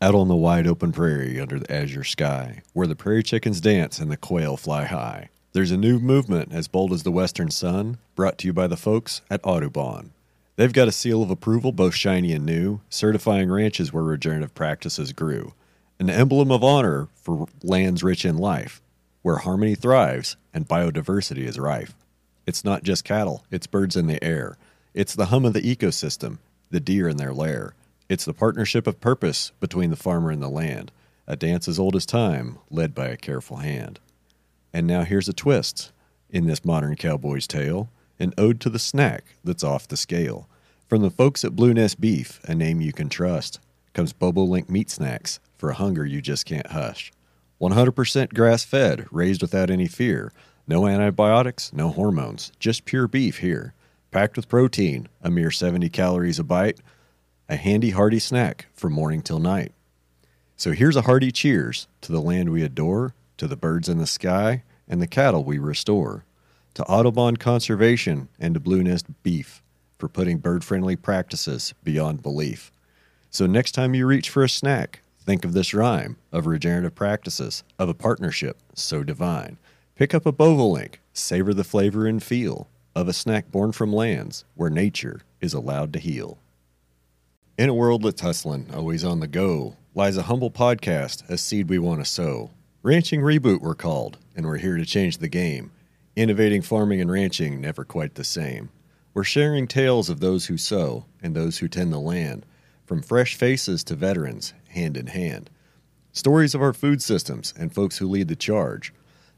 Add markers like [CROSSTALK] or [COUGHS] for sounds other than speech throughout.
Out on the wide open prairie under the azure sky, where the prairie chickens dance and the quail fly high, there's a new movement as bold as the western sun, brought to you by the folks at Audubon. They've got a seal of approval, both shiny and new, certifying ranches where regenerative practices grew. An emblem of honor for lands rich in life, where harmony thrives and biodiversity is rife. It's not just cattle, it's birds in the air. It's the hum of the ecosystem, the deer in their lair. It's the partnership of purpose between the farmer and the land, a dance as old as time, led by a careful hand. And now here's a twist in this modern cowboy's tale an ode to the snack that's off the scale. From the folks at Blue Nest Beef, a name you can trust, comes Bobolink Meat Snacks for a hunger you just can't hush. 100% grass fed, raised without any fear. No antibiotics, no hormones, just pure beef here. Packed with protein, a mere 70 calories a bite, a handy hearty snack from morning till night. So here's a hearty cheers to the land we adore, to the birds in the sky, and the cattle we restore, to Audubon Conservation and to Blue Nest Beef for putting bird friendly practices beyond belief. So next time you reach for a snack, think of this rhyme of regenerative practices, of a partnership so divine. Pick up a bobolink, savor the flavor and feel of a snack born from lands where nature is allowed to heal. In a world that's hustling, always on the go, lies a humble podcast, a seed we want to sow. Ranching Reboot, we're called, and we're here to change the game. Innovating farming and ranching, never quite the same. We're sharing tales of those who sow and those who tend the land, from fresh faces to veterans, hand in hand. Stories of our food systems and folks who lead the charge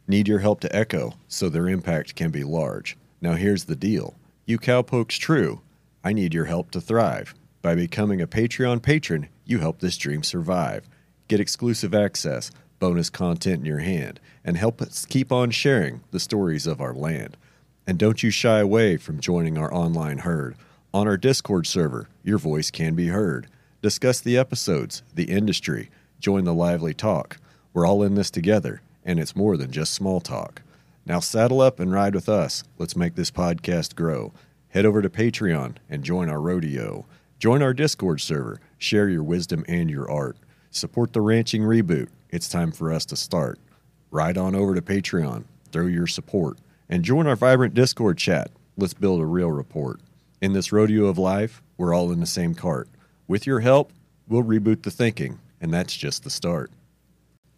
need your help to echo so their impact can be large. Now, here's the deal you cowpokes true, I need your help to thrive. By becoming a Patreon patron, you help this dream survive. Get exclusive access, bonus content in your hand, and help us keep on sharing the stories of our land. And don't you shy away from joining our online herd. On our Discord server, your voice can be heard. Discuss the episodes, the industry, join the lively talk. We're all in this together, and it's more than just small talk. Now saddle up and ride with us. Let's make this podcast grow. Head over to Patreon and join our rodeo. Join our Discord server, share your wisdom and your art. Support the ranching reboot. It's time for us to start. Ride on over to Patreon, throw your support, and join our vibrant Discord chat. Let's build a real report. In this rodeo of life, we're all in the same cart. With your help, we'll reboot the thinking, and that's just the start.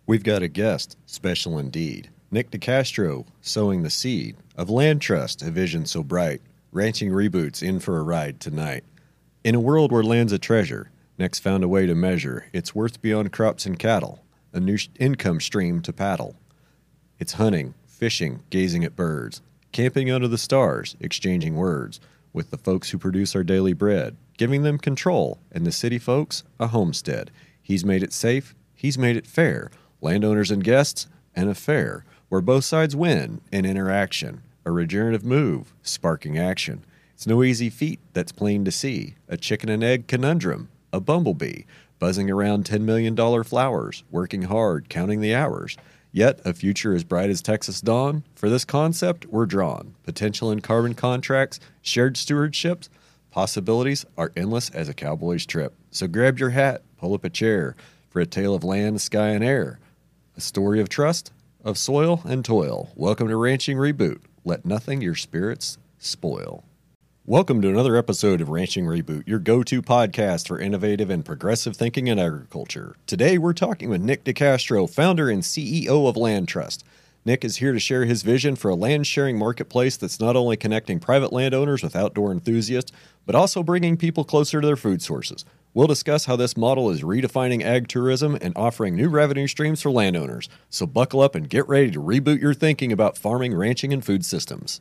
We've got a guest, special indeed. Nic De Castro, sowing the seed of LandTrust, a vision so bright. Ranching reboots in for a ride tonight. In a world where land's a treasure, Next found a way to measure its worth beyond crops and cattle, a new income stream to paddle. It's hunting, fishing, gazing at birds, camping under the stars, exchanging words with the folks who produce our daily bread, giving them control, and the city folks a homestead. He's made it safe, he's made it fair. Landowners and guests, an affair where both sides win in interaction, a regenerative move, sparking action. It's no easy feat that's plain to see. A chicken and egg conundrum, a bumblebee, buzzing around $10 million flowers, working hard, counting the hours. Yet, a future as bright as Texas dawn? For this concept, we're drawn. Potential in carbon contracts, shared stewardships, possibilities are endless as a cowboy's trip. So grab your hat, pull up a chair for a tale of land, sky, and air. A story of trust, of soil and toil. Welcome to Ranching Reboot. Let nothing your spirits spoil. Welcome to another episode of Ranching Reboot, your go to podcast for innovative and progressive thinking in agriculture. Today, we're talking with Nic De Castro, founder and CEO of Land Trust. Nic is here to share his vision for a land sharing marketplace that's not only connecting private landowners with outdoor enthusiasts, but also bringing people closer to their food sources. We'll discuss how this model is redefining ag tourism and offering new revenue streams for landowners. So, buckle up and get ready to reboot your thinking about farming, ranching, and food systems.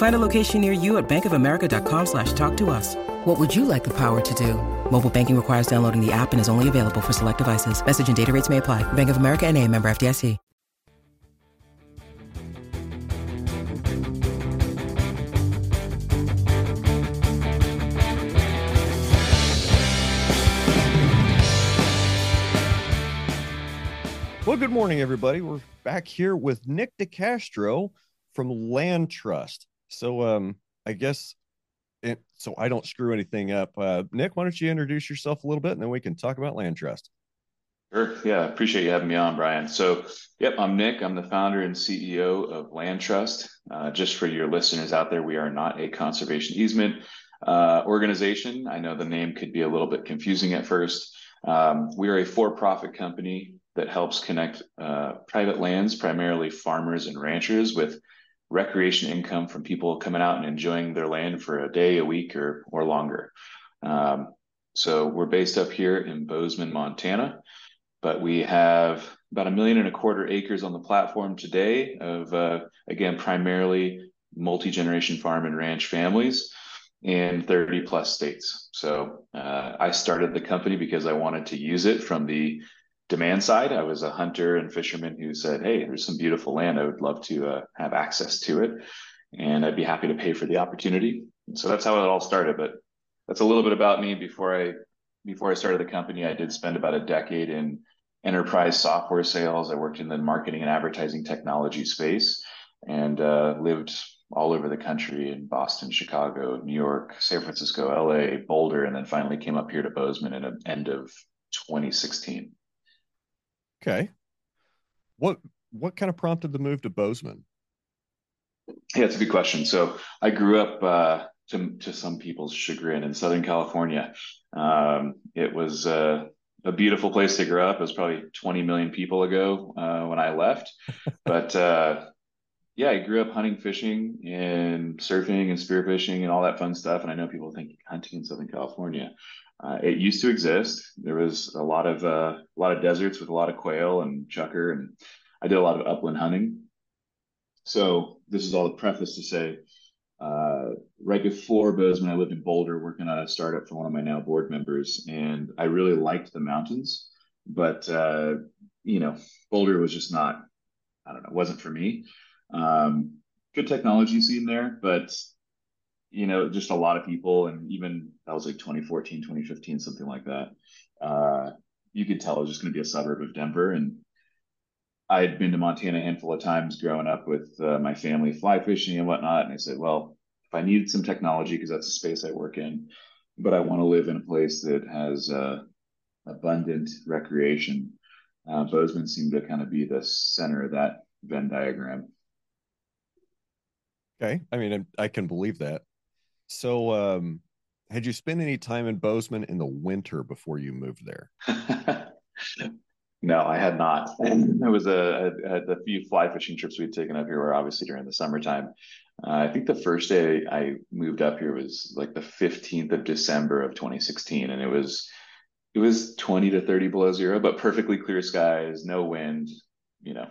Find a location near you at bankofamerica.com slash talk to us. What would you like the power to do? Mobile banking requires downloading the app and is only available for select devices. Message and data rates may apply. Bank of America and a member FDIC. Well, good morning, everybody. We're back here with Nic De Castro from LandTrust. So, um, I guess, it, so I don't screw anything up. Uh, Nic, why don't you introduce yourself a little bit, and then we can talk about LandTrust. Sure. Yeah, appreciate you having me on, Brian. So, yep, I'm Nic. I'm the founder and CEO of LandTrust. Uh, just for your listeners out there, we are not a conservation easement uh, organization. I know the name could be a little bit confusing at first. Um, we are a for-profit company that helps connect uh, private lands, primarily farmers and ranchers, with recreation income from people coming out and enjoying their land for a day, a week, or or longer. Um, so we're based up here in Bozeman, Montana but we have about a million and a quarter acres on the platform today of, uh, again, primarily multi-generation farm and ranch families in 30 plus states. So uh, I started the company because I wanted to use it from the demand side. I was a hunter and fisherman who said, Hey, there's some beautiful land. I would love to uh, have access to it. And I'd be happy to pay for the opportunity. And so that's how it all started. But that's a little bit about me before I before I started the company, I did spend about a decade in enterprise software sales. I worked in the marketing and advertising technology space and uh, lived all over the country in Boston, Chicago, New York, San Francisco, LA, Boulder, and then finally came up here to Bozeman in the end of 2016. Okay. What what kind of prompted the move to Bozeman? Yeah, it's a good question. So I grew up uh, to to some people's chagrin in Southern California. Um, it was uh, a beautiful place to grow up. It was probably 20 million people ago uh, when I left. [LAUGHS] but uh, yeah, I grew up hunting, fishing, and surfing and spearfishing and all that fun stuff. And I know people think hunting in Southern California. Uh, it used to exist. There was a lot of uh, a lot of deserts with a lot of quail and chukar, and I did a lot of upland hunting. So this is all the preface to say uh, right before Bozeman, I lived in Boulder working on a startup for one of my now board members, and I really liked the mountains, but uh, you know, Boulder was just not, I don't know, wasn't for me. Um, good technology scene there, but you know, just a lot of people, and even that was like 2014, 2015, something like that. Uh, you could tell it was just going to be a suburb of Denver, and I had been to Montana a handful of times growing up with uh, my family fly fishing and whatnot. And I said, well, if I needed some technology, because that's the space I work in, but I want to live in a place that has uh, abundant recreation, uh, Bozeman seemed to kind of be the center of that Venn diagram. Okay. I mean, I can believe that. So, um, had you spent any time in Bozeman in the winter before you moved there? [LAUGHS] No, I had not. It was a, a, a few fly fishing trips we'd taken up here were obviously during the summertime. Uh, I think the first day I moved up here was like the 15th of December of 2016. And it was, it was 20 to 30 below zero, but perfectly clear skies, no wind, you know.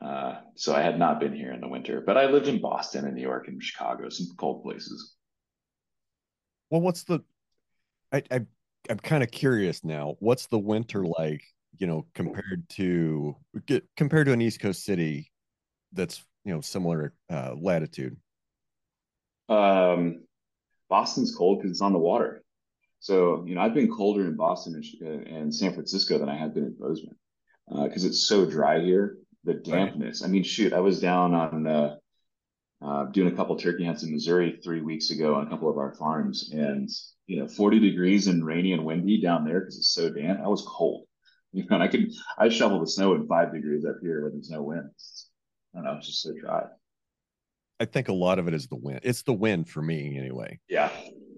Uh, so I had not been here in the winter, but I lived in Boston and New York and Chicago, some cold places. Well, what's the, I, I I'm kind of curious now. What's the winter like you know, compared to get compared to an East Coast city that's you know similar uh, latitude? Um, Boston's cold because it's on the water. So you know, I've been colder in Boston and, and San Francisco than I have been in Bozeman because uh, it's so dry here. The dampness. Right. I mean, shoot, I was down on uh, uh, doing a couple turkey hunts in Missouri three weeks ago on a couple of our farms, and you know, 40 degrees and rainy and windy down there because it's so damp. I was cold. [LAUGHS] You know, and I can I shovel the snow in five degrees up here when there's no wind. I don't know, it's just so dry. I think a lot of it is the wind. It's the wind for me anyway. Yeah.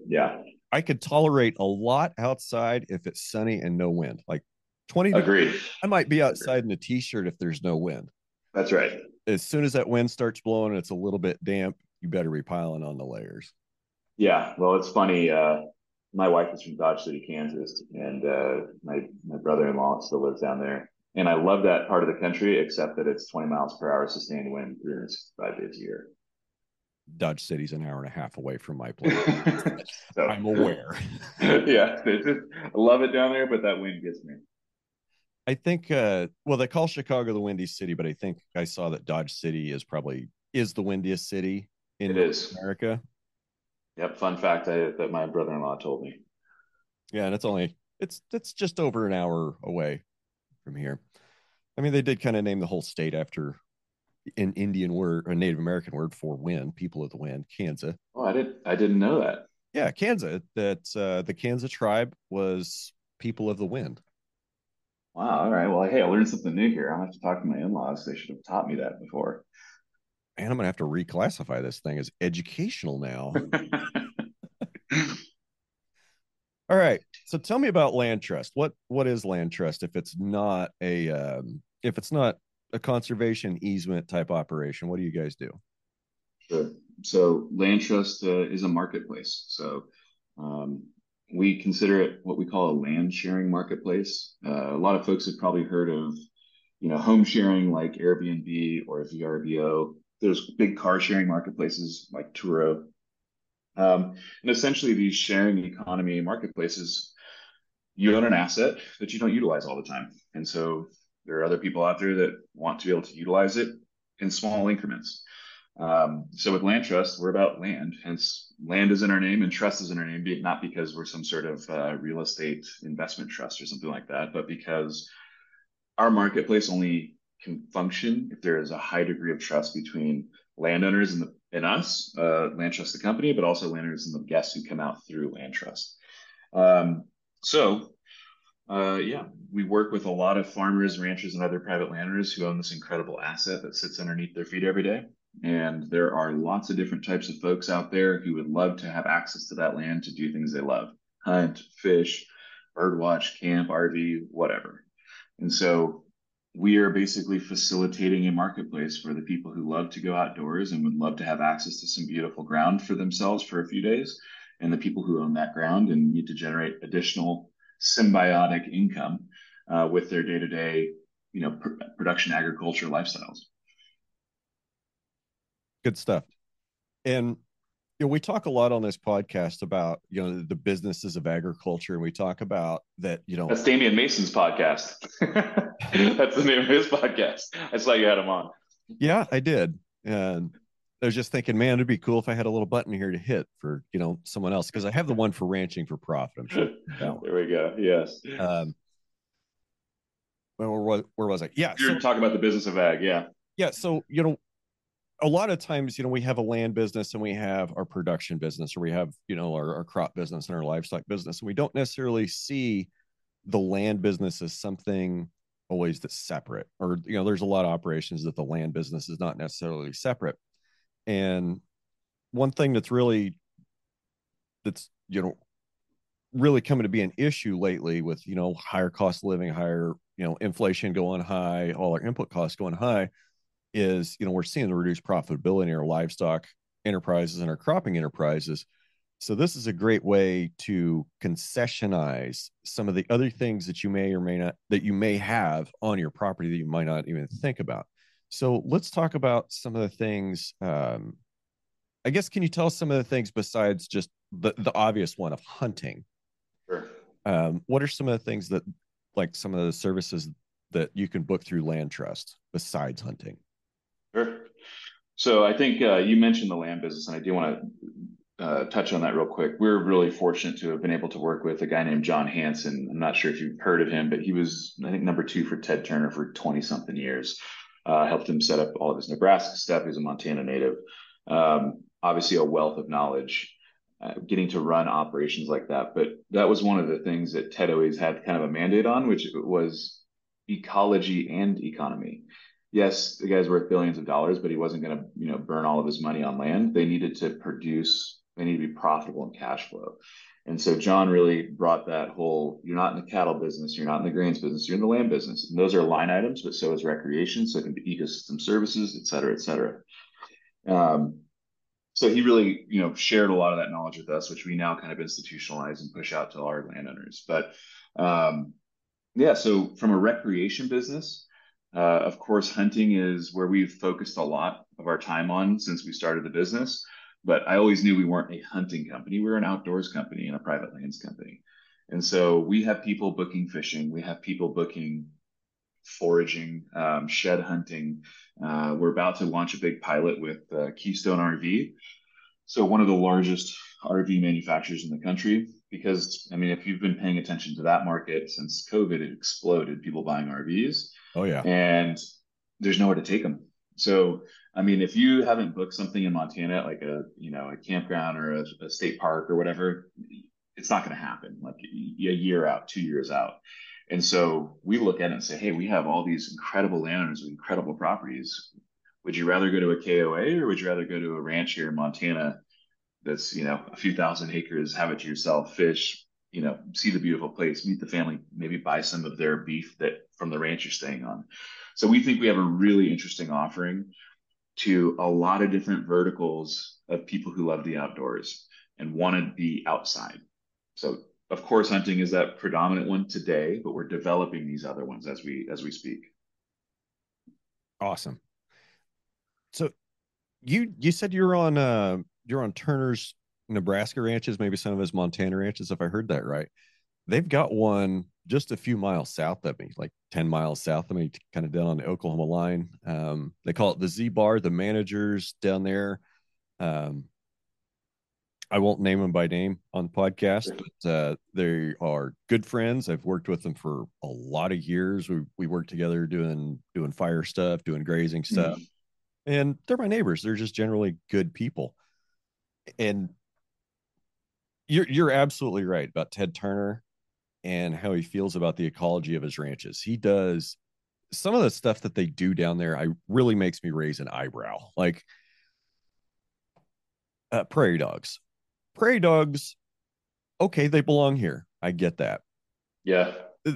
Yeah. I could tolerate a lot outside if it's sunny and no wind. Like 20 Agreed. Degrees, I might be outside in a t-shirt if there's no wind. That's right. As soon as that wind starts blowing and it's a little bit damp, you better be piling on the layers. Yeah. Well, it's funny. Uh, my wife is from Dodge City, Kansas, and uh, my my brother-in-law still lives down there. And I love that part of the country, except that it's 20 miles per hour sustained wind 365 days a year. Dodge City's an hour and a half away from my place. [LAUGHS] so, I'm aware. [LAUGHS] yeah, just, I love it down there, but that wind gets me. I think, uh, well, they call Chicago the windy city, but I think I saw that Dodge City is probably is the windiest city in America. Yep. Fun fact I, that my brother in law told me. Yeah, and it's only it's it's just over an hour away from here. I mean, they did kind of name the whole state after an Indian word, a Native American word for wind, people of the wind, Kansas. Oh, I didn't I didn't know that. Yeah, Kansas. That uh, the Kansas tribe was people of the wind. Wow. All right. Well, hey, I learned something new here. I'm gonna have to talk to my in-laws. They should have taught me that before. And I'm gonna have to reclassify this thing as educational now. [LAUGHS] All right. So tell me about LandTrust. What what is LandTrust if it's not a um, if it's not a conservation easement type operation? What do you guys do? Sure. So LandTrust uh, is a marketplace. So um, we consider it what we call a land sharing marketplace. Uh, a lot of folks have probably heard of, you know, home sharing like Airbnb or VRBO. There's big car sharing marketplaces like Turo. Um, and essentially, these sharing economy marketplaces, you own an asset that you don't utilize all the time. And so there are other people out there that want to be able to utilize it in small increments. Um, so with LandTrust, we're about land. Hence, land is in our name and trust is in our name, not because we're some sort of uh, real estate investment trust or something like that, but because our marketplace only can function if there is a high degree of trust between landowners and, the, and us, uh, LandTrust the company, but also landowners and the guests who come out through LandTrust. Um, so, uh, yeah, we work with a lot of farmers, ranchers, and other private landowners who own this incredible asset that sits underneath their feet every day. And there are lots of different types of folks out there who would love to have access to that land to do things they love. Hunt, fish, birdwatch, camp, RV, whatever. And so we are basically facilitating a marketplace for the people who love to go outdoors and would love to have access to some beautiful ground for themselves for a few days, and the people who own that ground and need to generate additional symbiotic income uh, with their day to day, you know, pr- production agriculture lifestyles good stuff. And you know, we talk a lot on this podcast about you know the businesses of agriculture, and we talk about that. You know, that's Damian Mason's podcast. [LAUGHS] that's the name of his podcast. I saw you had him on. Yeah, I did, and I was just thinking, man, it'd be cool if I had a little button here to hit for you know someone else because I have the one for ranching for profit. I'm sure. [LAUGHS] there we go. Yes. Um, where, where, where was I? Yeah, you're so, talking about the business of ag. Yeah. Yeah. So you know, a lot of times, you know, we have a land business and we have our production business, or we have, you know, our, our crop business and our livestock business. And we don't necessarily see the land business as something always that's separate. Or, you know, there's a lot of operations that the land business is not necessarily separate. And one thing that's really that's, you know, really coming to be an issue lately with, you know, higher cost living, higher, you know, inflation going high, all our input costs going high is you know we're seeing the reduced profitability in our livestock enterprises and our cropping enterprises so this is a great way to concessionize some of the other things that you may or may not that you may have on your property that you might not even think about so let's talk about some of the things um, i guess can you tell us some of the things besides just the, the obvious one of hunting sure. um, what are some of the things that like some of the services that you can book through LandTrust besides hunting. So I think uh, you mentioned the land business, and I do want to uh, touch on that real quick. We're really fortunate to have been able to work with a guy named John Hanson. I'm not sure if you've heard of him, but he was, I think, number two for Ted Turner for 20 something years. Uh, helped him set up all of his Nebraska stuff. He's a Montana native. Um, obviously, a wealth of knowledge. Uh, getting to run operations like that, but that was one of the things that Ted always had kind of a mandate on, which was ecology and economy yes, the guy's worth billions of dollars, but he wasn't going to, you know, burn all of his money on land. They needed to produce, they need to be profitable in cash flow. And so John really brought that whole you're not in the cattle business, you're not in the grains business, you're in the land business. And those are line items, but so is recreation, so it can be ecosystem services, et cetera, et cetera. Um, so he really, you know, shared a lot of that knowledge with us, which we now kind of institutionalize and push out to our landowners. But um, yeah, so from a recreation business, uh, of course, hunting is where we've focused a lot of our time on since we started the business. But I always knew we weren't a hunting company. We were an outdoors company and a private lands company. And so we have people booking fishing. We have people booking foraging, um, shed hunting. Uh, we're about to launch a big pilot with uh, Keystone RV. So one of the largest RV manufacturers in the country. Because I mean, if you've been paying attention to that market since COVID, it exploded. People buying RVs Oh yeah. And there's nowhere to take them. So, I mean, if you haven't booked something in Montana, like a you know a campground or a, a state park or whatever, it's not going to happen. Like a year out, two years out. And so we look at it and say, hey, we have all these incredible landowners with incredible properties. Would you rather go to a KOA or would you rather go to a ranch here in Montana that's you know a few thousand acres, have it to yourself, fish, you know, see the beautiful place, meet the family, maybe buy some of their beef that from the ranch you're staying on. So we think we have a really interesting offering to a lot of different verticals of people who love the outdoors and want to be outside. So of course hunting is that predominant one today, but we're developing these other ones as we as we speak. Awesome. So you you said you're on uh you're on Turner's Nebraska ranches, maybe some of his Montana ranches, if I heard that right. They've got one just a few miles south of me, like 10 miles south of me, kind of down on the Oklahoma line. Um, they call it the Z Bar, the managers down there. Um, I won't name them by name on the podcast, but uh, they are good friends. I've worked with them for a lot of years. We we work together doing doing fire stuff, doing grazing stuff, mm-hmm. and they're my neighbors. They're just generally good people. And you're you're absolutely right about Ted Turner and how he feels about the ecology of his ranches. He does some of the stuff that they do down there. I really makes me raise an eyebrow. Like uh, prairie dogs, prairie dogs. Okay, they belong here. I get that. Yeah.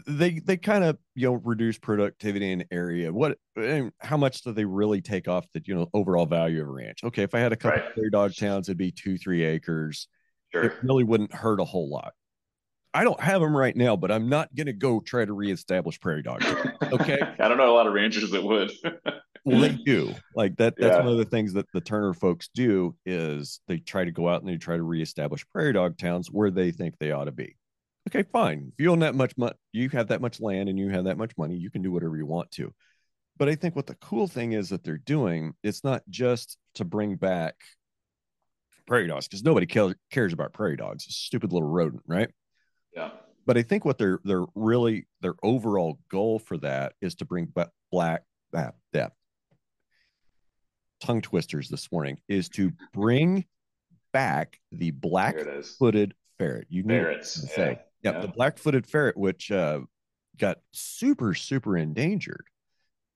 They they kind of you know reduce productivity in area. What how much do they really take off the you know overall value of a ranch? Okay, if I had a couple right. prairie dog towns, it'd be two three acres. Sure. It really wouldn't hurt a whole lot. I don't have them right now, but I'm not going to go try to reestablish prairie dog. Okay. [LAUGHS] I don't know a lot of ranchers that would. [LAUGHS] well, they do. Like that. That's yeah. one of the things that the Turner folks do is they try to go out and they try to reestablish prairie dog towns where they think they ought to be. Okay, fine. If you own that much money, you have that much land and you have that much money, you can do whatever you want to. But I think what the cool thing is that they're doing, it's not just to bring back prairie dogs because nobody cares about prairie dogs. A stupid little rodent, right? Yeah. But I think what they're they're really their overall goal for that is to bring black that that tongue twisters this morning is to bring back the black footed ferret. You know Ferrets. to say. Yeah. yeah, the black footed ferret, which uh, got super, super endangered.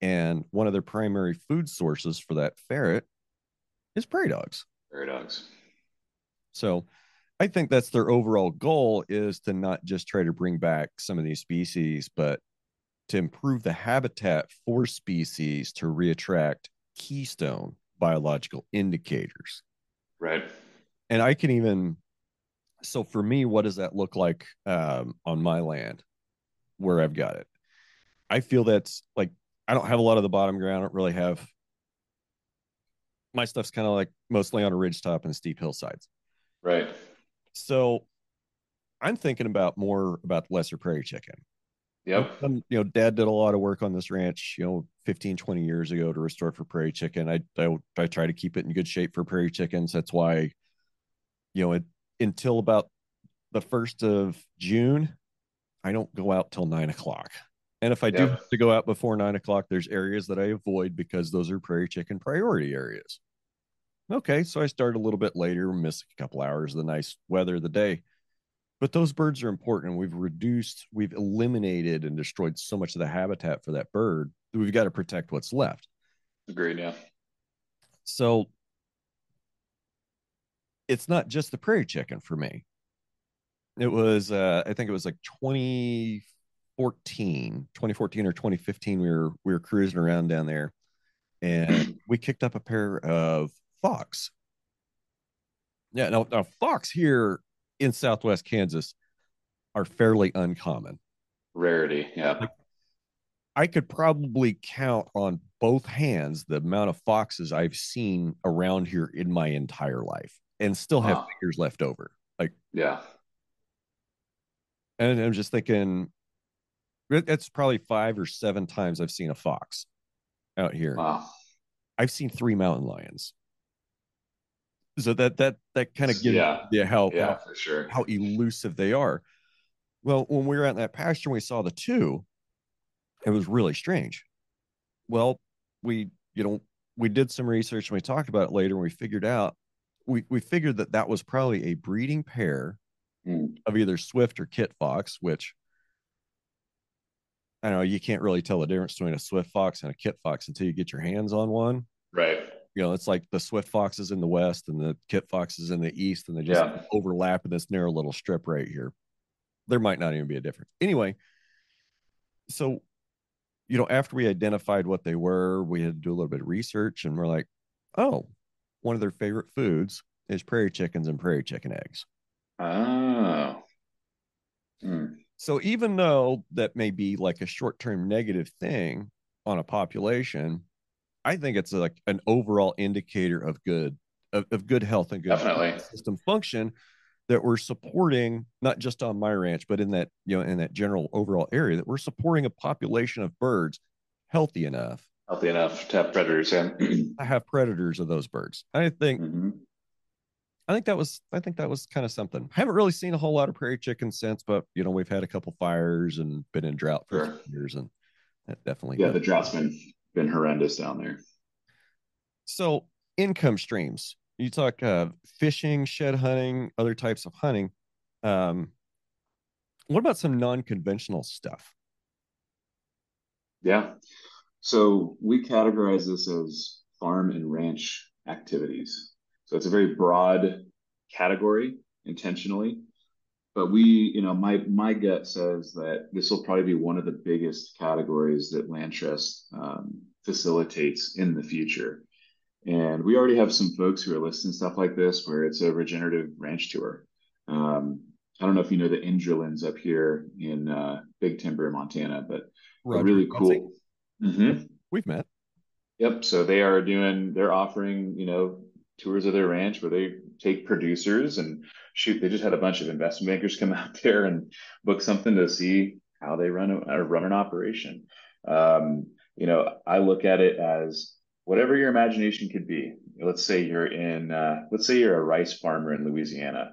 And one of their primary food sources for that ferret is prairie dogs. Prairie dogs. So I think that's their overall goal is to not just try to bring back some of these species, but to improve the habitat for species to reattract keystone biological indicators. Right. And I can even, so for me, what does that look like um, on my land where I've got it? I feel that's like, I don't have a lot of the bottom ground. I don't really have, my stuff's kind of like mostly on a ridge top and steep hillsides. Right. So I'm thinking about more about lesser prairie chicken. Yep. Um, you know, dad did a lot of work on this ranch, you know, 15, 20 years ago to restore for prairie chicken. I, I, I try to keep it in good shape for prairie chickens. That's why, you know, it, until about the first of June, I don't go out till nine o'clock. And if I do have to go out before nine o'clock, there's areas that I avoid because those are prairie chicken priority areas. Okay, so I start a little bit later, miss a couple hours of the nice weather of the day. But those birds are important. We've reduced, we've eliminated and destroyed so much of the habitat for that bird that we've got to protect what's left. Agreed, yeah. So it's not just the prairie chicken for me. It was uh I think it was like 2014, 2014 or 2015 we were we were cruising around down there and we kicked up a pair of fox. Yeah, now, now fox here in Southwest Kansas are fairly uncommon. Rarity, yeah. Like, I could probably count on both hands the amount of foxes I've seen around here in my entire life and still have wow. fingers left over. Like, yeah. And I'm just thinking, it's probably five or seven times I've seen a fox out here. Wow. I've seen three mountain lions so that that that kind of gives yeah. you how yeah how, for sure how elusive they are well when we were at that pasture and we saw the two it was really strange Well, we, you know, we did some research and we talked about it later and we figured out we, we figured that that was probably a breeding pair mm. of either Swift or Kit Fox, which I know you can't really tell the difference between a Swift Fox and a Kit Fox until you get your hands on one. Right. You know, it's like the Swift Foxes in the west and the Kit Foxes in the east, and they just yeah. overlap in this narrow little strip right here. There might not even be a difference. Anyway, so you know, after we identified what they were, we had to do a little bit of research and we're like, oh, one of their favorite foods is prairie chickens and prairie chicken eggs. Oh. Hmm. So even though that may be like a short-term negative thing on a population, I think it's like an overall indicator of good of, of good health and good Definitely. system function that we're supporting not just on my ranch but in that you know in that general overall area that we're supporting a population of birds healthy enough healthy enough to have predators and I have predators of those birds i think mm-hmm. i think that was i think that was kind of something I haven't really seen a whole lot of prairie chickens since but you know we've had a couple fires and been in drought for sure. years and that definitely yeah the drought's been been horrendous down there so income streams you talk uh, fishing, shed hunting, other types of hunting. Um, what about some non-conventional stuff? Yeah. So we categorize this as farm and ranch activities. So it's a very broad category intentionally. But we, you know, my my gut says that this will probably be one of the biggest categories that LandTrust um, facilitates in the future. And we already have some folks who are listing stuff like this where it's a regenerative ranch tour. Um, I don't know if you know the Indrelands up here in uh, Big Timber, Montana, but Roger, really cool. Mm-hmm. We've met. Yep. So they are doing, they're offering, you know, tours of their ranch where they take producers and shoot. They just had a bunch of investment bankers come [LAUGHS] out there and book something to see how they run a, run an operation. Um, you know, I look at it as whatever your imagination could be. Let's say you're in, uh, let's say you're a rice farmer in Louisiana.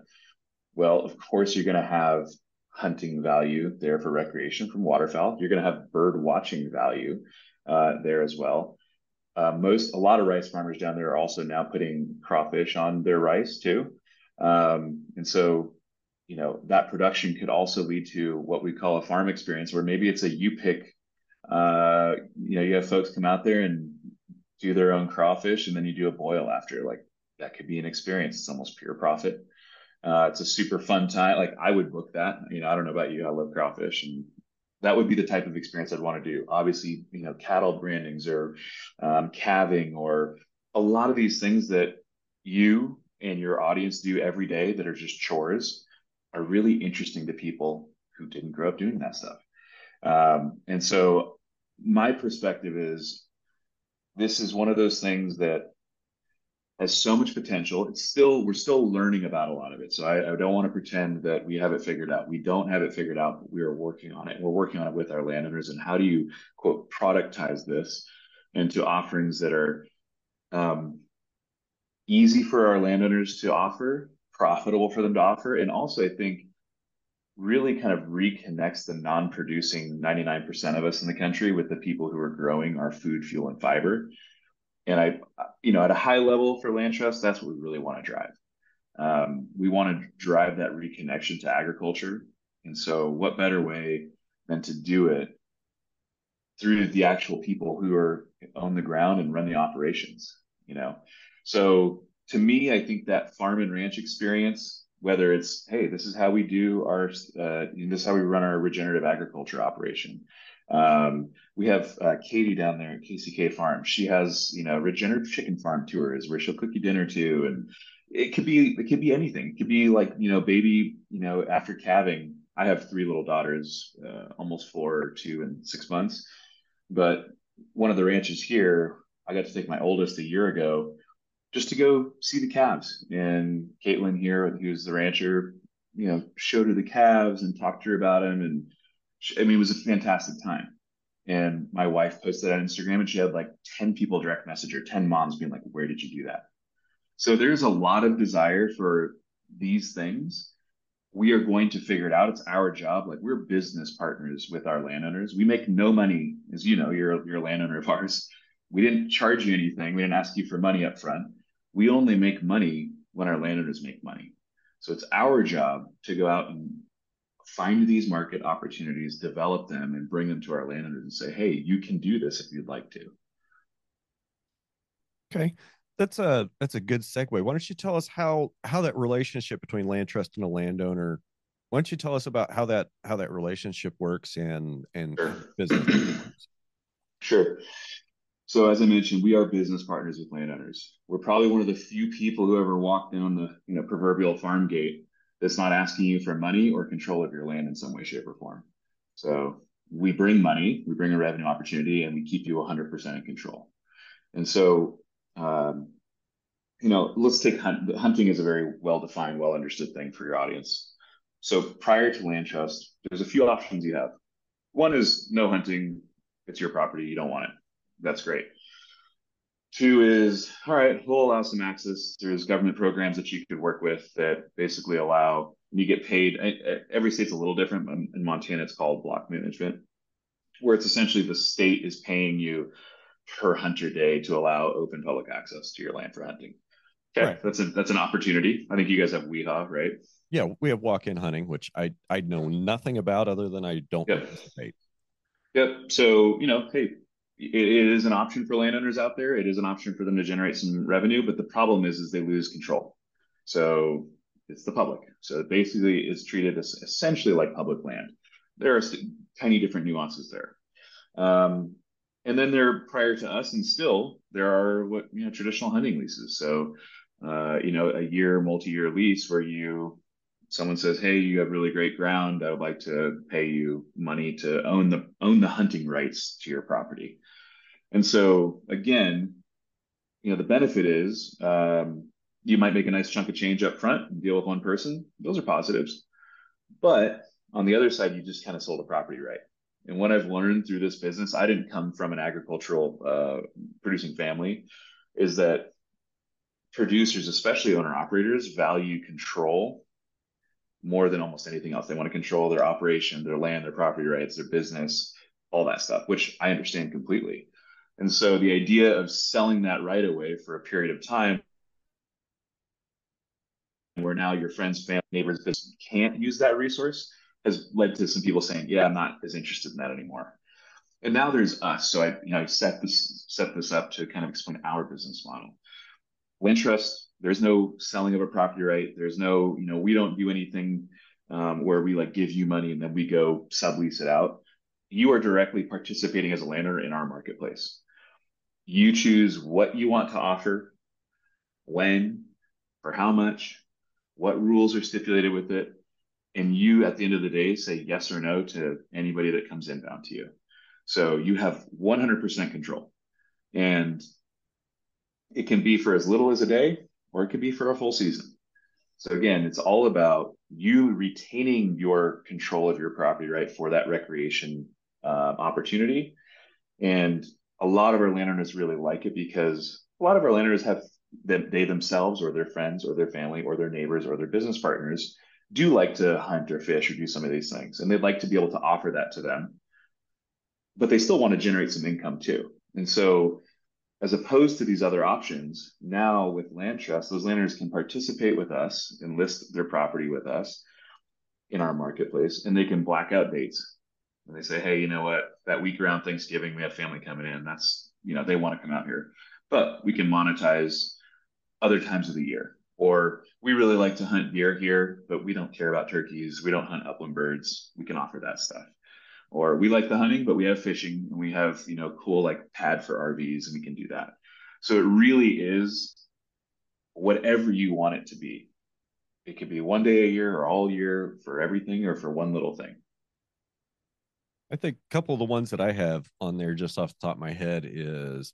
Well, of course, you're going to have hunting value there for recreation from waterfowl. You're going to have bird watching value uh, there as well. Uh, most, a lot of rice farmers down there are also now putting crawfish on their rice too. Um, and so, you know, that production could also lead to what we call a farm experience where maybe it's a you pick, uh, you know, you have folks come out there and do their own crawfish and then you do a boil after. Like that could be an experience. It's almost pure profit. Uh, it's a super fun time. Like i would book that. You know i don't know about you. I love crawfish and that would be the type of experience i'd want to do. Obviously you know cattle brandings or um, calving or a lot of these things that you and your audience do every day that are just chores are really interesting to people who didn't grow up doing that stuff. Um, and so my perspective is this is one of those things that has so much potential. It's still, we're still learning about a lot of it. So I, I, don't want to pretend that we have it figured out. We don't have it figured out, but we are working on it. We're working on it with our landowners. And how do you, quote, productize this into offerings that are um, easy for our landowners to offer, profitable for them to offer, and also, I think, really kind of reconnects the non-producing 99% of us in the country with the people who are growing our food, fuel, and fiber. And I, you know, at a high level for LandTrust, that's what we really want to drive. Um, we want to drive that reconnection to agriculture. And so, what better way than to do it through the actual people who are on the ground and run the operations? You know, so to me, I think that farm and ranch experience whether it's hey this is how we do our uh, this is how we run our regenerative agriculture operation um, we have uh, katie down there at kck farm she has you know regenerative chicken farm tours where she'll cook you dinner too and it could be it could be anything it could be like you know baby you know after calving i have three little daughters uh, almost four two and six months but one of the ranches here i got to take my oldest a year ago just to go see the calves. And Caitlin here, who's the rancher, you know, showed her the calves and talked to her about them. And I mean, it was a fantastic time. And my wife posted on Instagram and she had like 10 people direct message her, 10 moms being like, where did you do that? So there's a lot of desire for these things. we are going to figure it out. It's our job. Like we're business partners with our landowners. We make no money, as you know, you're you're a landowner of ours. We didn't charge you anything. We didn't ask you for money up front. We only make money when our landowners make money. So it's our job to go out and find these market opportunities, develop them, and bring them to our landowners and say, hey, you can do this if you'd like to. Okay. That's a that's a good segue. Why don't you tell us how how that relationship between LandTrust and a landowner why don't you tell us about how that how that relationship works and and Sure. business [CLEARS THROAT] Sure. So as I mentioned, we are business partners with landowners. We're probably one of the few people who ever walk down the you know proverbial farm gate that's not asking you for money or control of your land in some way, shape, or form. So we bring money, we bring a revenue opportunity, and we keep you 100% in control. And so, um, you know, let's take hunt. Hunting is a very well defined, well understood thing for your audience. So prior to LandTrust, there's a few options you have. One is no hunting. It's your property. You don't want it. That's great. Two is, all right, we'll allow some access. There's government programs that you could work with that basically allow you get paid. Every state's a little different. In Montana, it's called block management, where it's essentially the state is paying you per hunter day to allow open public access to your land for hunting. Okay, right. that's a that's an opportunity. I think you guys have WIHA, right? Yeah, we have walk-in hunting, which I I know nothing about other than I don't yep. participate. Yep. So you know, hey, it, it is an option for landowners out there. It is an option for them to generate some revenue, but the problem is, is they lose control. So it's the public. So basically, it's treated as essentially like public land. There are tiny different nuances there. Um, and then there, prior to us, and still there are what you know traditional hunting leases. So, uh, you know, a year, multi-year lease where you someone says, "Hey, you have really great ground. I would like to pay you money to own the own the hunting rights to your property." And so again, you know, the benefit is um, you might make a nice chunk of change up front and deal with one person. Those are positives. But on the other side, you just kind of sold a property right. And what I've learned through this business, I didn't come from an agricultural uh, producing family, is that producers, especially owner operators, value control more than almost anything else. They want to control their operation, their land, their property rights, their business, all that stuff, which I understand completely. And so the idea of selling that right away for a period of time where now your friends, family, neighbors business can't use that resource has led to some people saying, yeah, I'm not as interested in that anymore. And now there's us. So I, you know, I set this set this up to kind of explain our business model. LandTrust, there's no selling of a property right. There's no, you know, we don't do anything um, where we like give you money and then we go sublease it out. You are directly participating as a landowner in our marketplace. You choose what you want to offer, when, for how much, what rules are stipulated with it, and you at the end of the day say yes or no to anybody that comes inbound to you. So you have 100% control. And it can be for as little as a day or it could be for a full season. So again, it's all about you retaining your control of your property right for that recreation uh, opportunity. And a lot of our landowners really like it because a lot of our landowners have them, they themselves or their friends or their family or their neighbors or their business partners do like to hunt or fish or do some of these things and they'd like to be able to offer that to them but they still want to generate some income too. And so as opposed to these other options now with LandTrust those landowners can participate with us and list their property with us in our marketplace and they can black out dates and they say, hey, you know what? That week around Thanksgiving, we have family coming in. That's, you know, they want to come out here. But we can monetize other times of the year. Or we really like to hunt deer here, but we don't care about turkeys. We don't hunt upland birds. We can offer that stuff. Or we like the hunting, but we have fishing and we have, you know, cool like pad for RVs and we can do that. So it really is whatever you want it to be. It could be one day a year or all year for everything or for one little thing. I think a couple of the ones that I have on there just off the top of my head is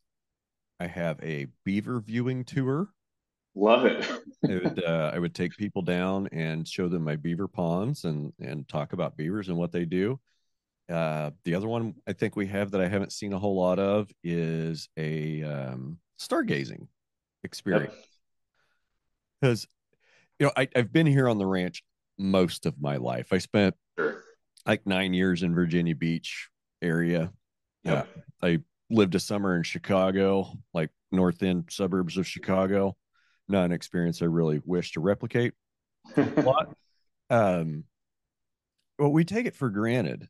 I have a beaver viewing tour. Love it. I would [LAUGHS] uh, I would take people down and show them my beaver ponds and and talk about beavers and what they do. Uh, the other one I think we have that I haven't seen a whole lot of is a um, stargazing experience. Because yep. you know I, I've been here on the ranch most of my life. I spent Sure. Like nine years in Virginia Beach area. Yeah. Uh, I lived a summer in Chicago, like north end suburbs of Chicago. Not an experience I really wish to replicate [LAUGHS] a lot. Um, well, we take it for granted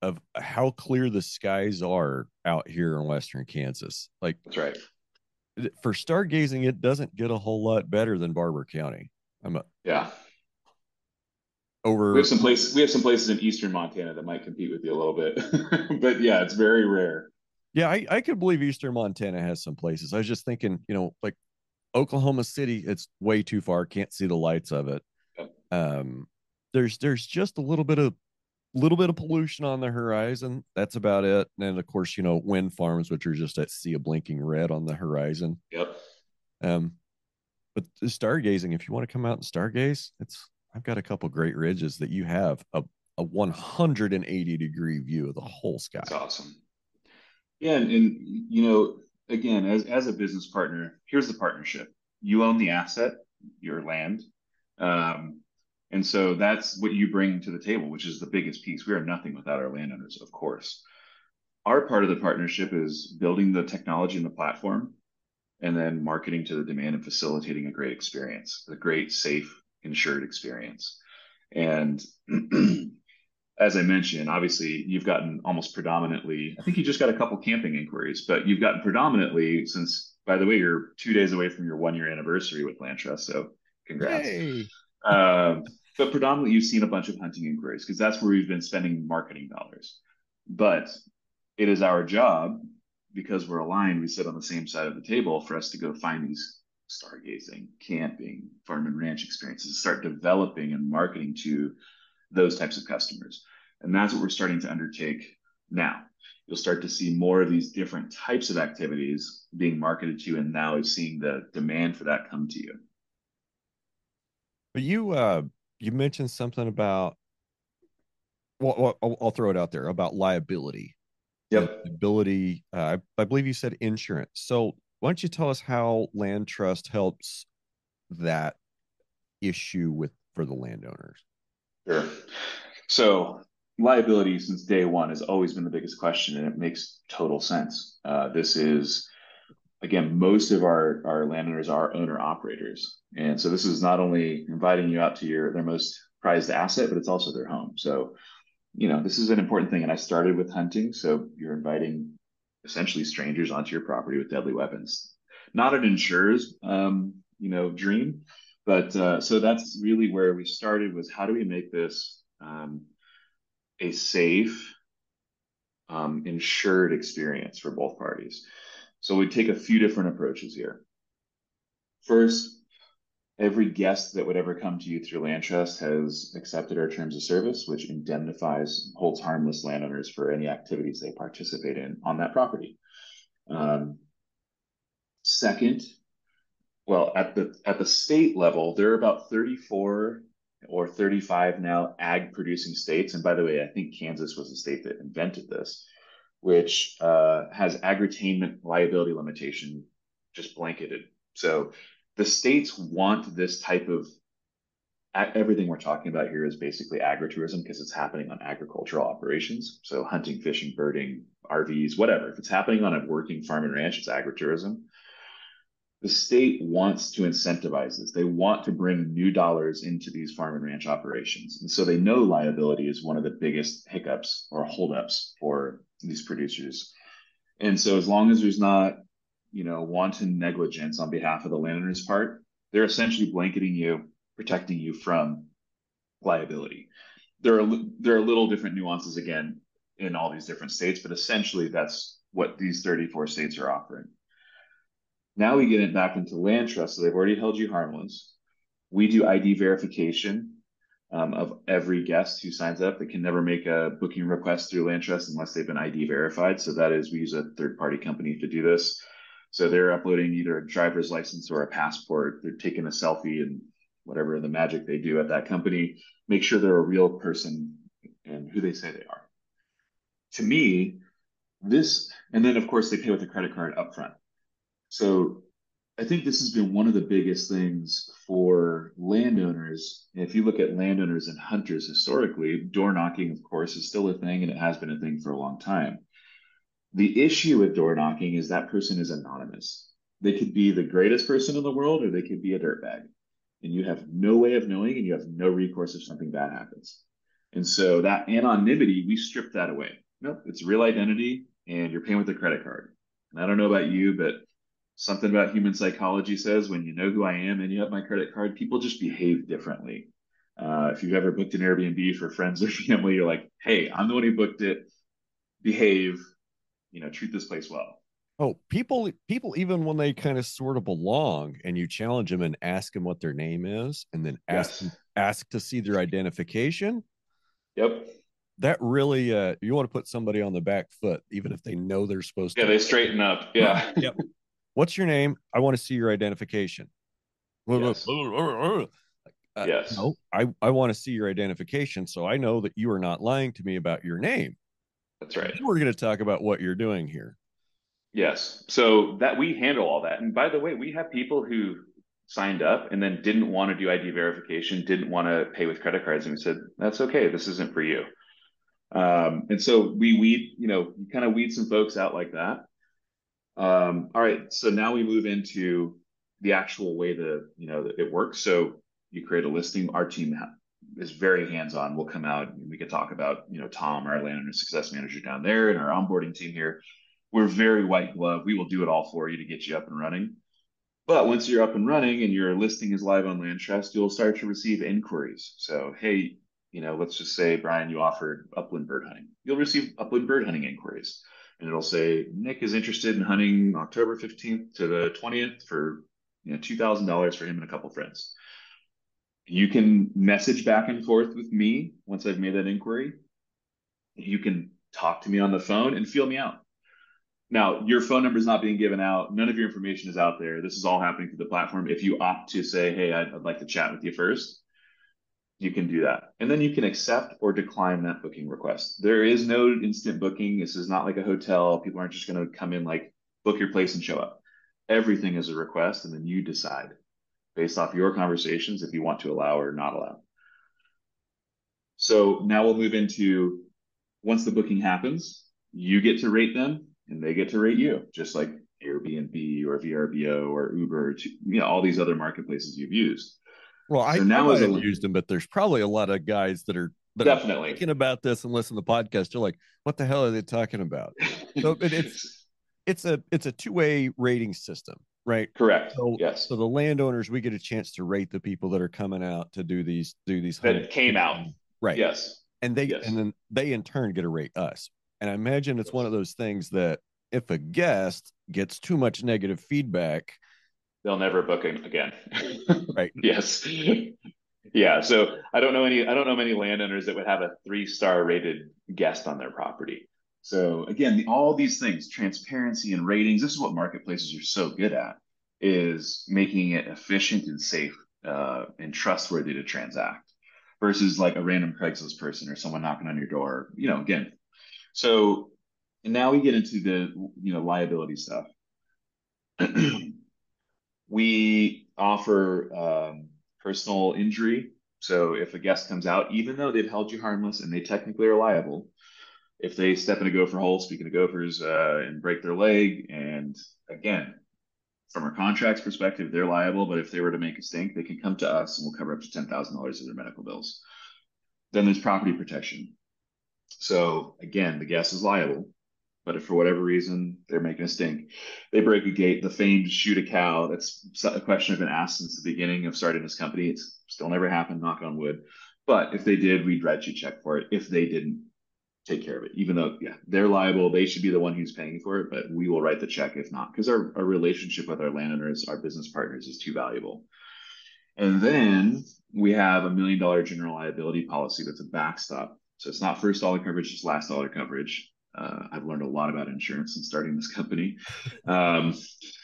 of how clear the skies are out here in western Kansas. Like That's right. for stargazing, it doesn't get a whole lot better than Barber County. I'm a, Yeah. Over We have some places we have some places in eastern Montana that might compete with you a little bit. [LAUGHS] but yeah, it's very rare. Yeah, I, I could believe Eastern Montana has some places. I was just thinking, you know, like Oklahoma City, it's way too far. Can't see the lights of it. Yep. Um, there's there's just a little bit of little bit of pollution on the horizon. That's about it. And then of course, you know, wind farms, which are just that sea of blinking red on the horizon. Yep. Um, but stargazing, if you want to come out and stargaze, it's I've got a couple great ridges that you have a a 180 degree view of the whole sky. That's awesome. Yeah, and, and you know, again, as as a business partner, here's the partnership. You own the asset, your land. Um, and so that's what you bring to the table, which is the biggest piece. We are nothing without our landowners, of course. Our part of the partnership is building the technology and the platform, and then marketing to the demand and facilitating a great experience, a great, safe, insured experience. And [CLEARS THROAT] as I mentioned, obviously you've gotten almost predominantly, I think you just got a couple camping inquiries, but you've gotten predominantly since, by the way, you're two days away from your one year anniversary with LandTrust. So congrats. Um, but predominantly you've seen a bunch of hunting inquiries because that's where we've been spending marketing dollars. But it is our job because we're aligned, we sit on the same side of the table for us to go find these stargazing, camping, farm and ranch experiences, start developing and marketing to those types of customers. And that's what we're starting to undertake now. You'll start to see more of these different types of activities being marketed to you, and now is seeing the demand for that come to you. But you uh you mentioned something about well, I'll, I'll throw it out there about liability. Yep. Ability, uh, I, I believe you said insurance. So why don't you tell us how LandTrust helps that issue with for the landowners? Sure. So liability since day one has always been the biggest question, and it makes total sense. Uh, this is again, most of our our landowners are owner operators, and so this is not only inviting you out to your their most prized asset, but it's also their home. So, you know, this is an important thing. And I started with hunting, so you're inviting essentially strangers onto your property with deadly weapons. Not an insurer's, um, you know, dream, but uh, so that's really where we started. Was how do we make this um, a safe, um, insured experience for both parties? So we take a few different approaches here. First, every guest that would ever come to you through LandTrust has accepted our terms of service, which indemnifies, holds harmless landowners for any activities they participate in on that property. Um, second, well, at the at the state level, there are about 34 or 35 now ag producing states. And by the way, I think Kansas was the state that invented this, which uh, has agritainment liability limitation just blanketed. So the states want this type of everything we're talking about here is basically agritourism because it's happening on agricultural operations. So hunting, fishing, birding, RVs, whatever. If it's happening on a working farm and ranch, it's agritourism. The state wants to incentivize this. They want to bring new dollars into these farm and ranch operations. And so they know liability is one of the biggest hiccups or holdups for these producers. And so as long as there's not, you know, wanton negligence on behalf of the landowner's part, they're essentially blanketing you protecting you from liability. There are there are little different nuances again in all these different states, but essentially that's what these 34 states are offering. Now we get it back into LandTrust. So they've already held you harmless. We do ID verification um, of every guest who signs up. They can never make a booking request through LandTrust unless they've been ID verified. So that is, we use a third party company to do this. So they're uploading either a driver's license or a passport. They're taking a selfie and whatever the magic they do at that company, make sure they're a real person and who they say they are. To me, this, and then of course they pay with a credit card upfront. So I think this has been one of the biggest things for landowners. If you look at landowners and hunters historically, door knocking, of course, is still a thing and it has been a thing for a long time. The issue with door knocking is that person is anonymous. They could be the greatest person in the world or they could be a dirtbag. And you have no way of knowing and you have no recourse if something bad happens. And so that anonymity, we strip that away. Nope, it's real identity and you're paying with a credit card. And I don't know about you, but something about human psychology says when you know who I am and you have my credit card, people just behave differently. Uh, if you've ever booked an Airbnb for friends or [LAUGHS] family, you're like, hey, I'm the one who booked it. Behave, you know, treat this place well. Oh, people, people, even when they kind of sort of belong, and you challenge them and ask them what their name is, and then ask yes. ask to see their identification. Yep. That really, uh, you want to put somebody on the back foot, even if they know they're supposed yeah, to. Yeah, they straighten up. [LAUGHS] Yeah. yep. What's your name? I want to see your identification. Yes. Uh, yes. No, I, I want to see your identification so I know that you are not lying to me about your name. That's right. We're going to talk about what you're doing here. Yes. So that we handle all that. And by the way, we have people who signed up and then didn't want to do ID verification, didn't want to pay with credit cards. And we said, that's okay. This isn't for you. Um, and so we weed, you know, kind of weed some folks out like that. Um, all right. So now we move into the actual way that, you know, that it works. So you create a listing. Our team is very hands-on. We'll come out and we could talk about, you know, Tom, our landowner success manager down there and our onboarding team here we're very white glove. We will do it all for you to get you up and running. But once you're up and running and your listing is live on LandTrust, you'll start to receive inquiries. So, hey, you know, let's just say, Brian, you offered upland bird hunting. You'll receive upland bird hunting inquiries. And it'll say, Nick is interested in hunting October 15th to the 20th for you know, $2,000 for him and a couple friends. You can message back and forth with me once I've made that inquiry. You can talk to me on the phone and feel me out. Now, your phone number is not being given out. None of your information is out there. This is all happening through the platform. If you opt to say, hey, I'd, I'd, like to chat with you first, you can do that. And then you can accept or decline that booking request. There is no instant booking. This is not like a hotel. People aren't just going to come in, like, book your place and show up. Everything is a request, and then you decide based off your conversations if you want to allow or not allow. So now we'll move into once the booking happens, you get to rate them and they get to rate you, just like Airbnb or VRBO or Uber, to, you know, all these other marketplaces you've used. Well, I, so now I have used them, but there's probably a lot of guys that are that definitely are thinking about this and listen to the podcast. You're like, what the hell are they talking about? So it, it's [LAUGHS] it's a it's a two way rating system, right? Correct. So, yes. So the landowners, we get a chance to rate the people that are coming out to do these do these that came out, right? Yes. And they yes. and then they in turn get to rate us. And I imagine it's one of those things that if a guest gets too much negative feedback, they'll never book again. [LAUGHS] right. yes. Yeah. So I don't know any I don't know many landowners that would have a three star rated guest on their property. So again, all these things, transparency and ratings, this is what marketplaces are so good at, is making it efficient and safe uh, and trustworthy to transact versus like a random Craigslist person or someone knocking on your door. You know, again, so and now we get into the you know liability stuff. [CLEARS THROAT] we offer um, personal injury. So if a guest comes out, even though they've held you harmless and they technically are liable, if they step in a gopher hole, speaking of gophers, uh, and break their leg, and again, from our contracts perspective, they're liable. But if they were to make a stink, they can come to us and we'll cover up to ten thousand dollars of their medical bills. Then there's property protection. So again, the guest is liable, but if for whatever reason they're making a stink, they break a gate, the famed shoot a cow. That's a question I've been asked since the beginning of starting this company. It's still never happened, knock on wood. But if they did, we'd write you a check for it. If they didn't, take care of it. Even though, yeah, they're liable, they should be the one who's paying for it, but we will write the check if not, because our, our relationship with our landowners, our business partners is too valuable. And then we have a million dollar general liability policy that's a backstop. So it's not first dollar coverage, it's last dollar coverage. Uh, I've learned a lot about insurance since starting this company. Um,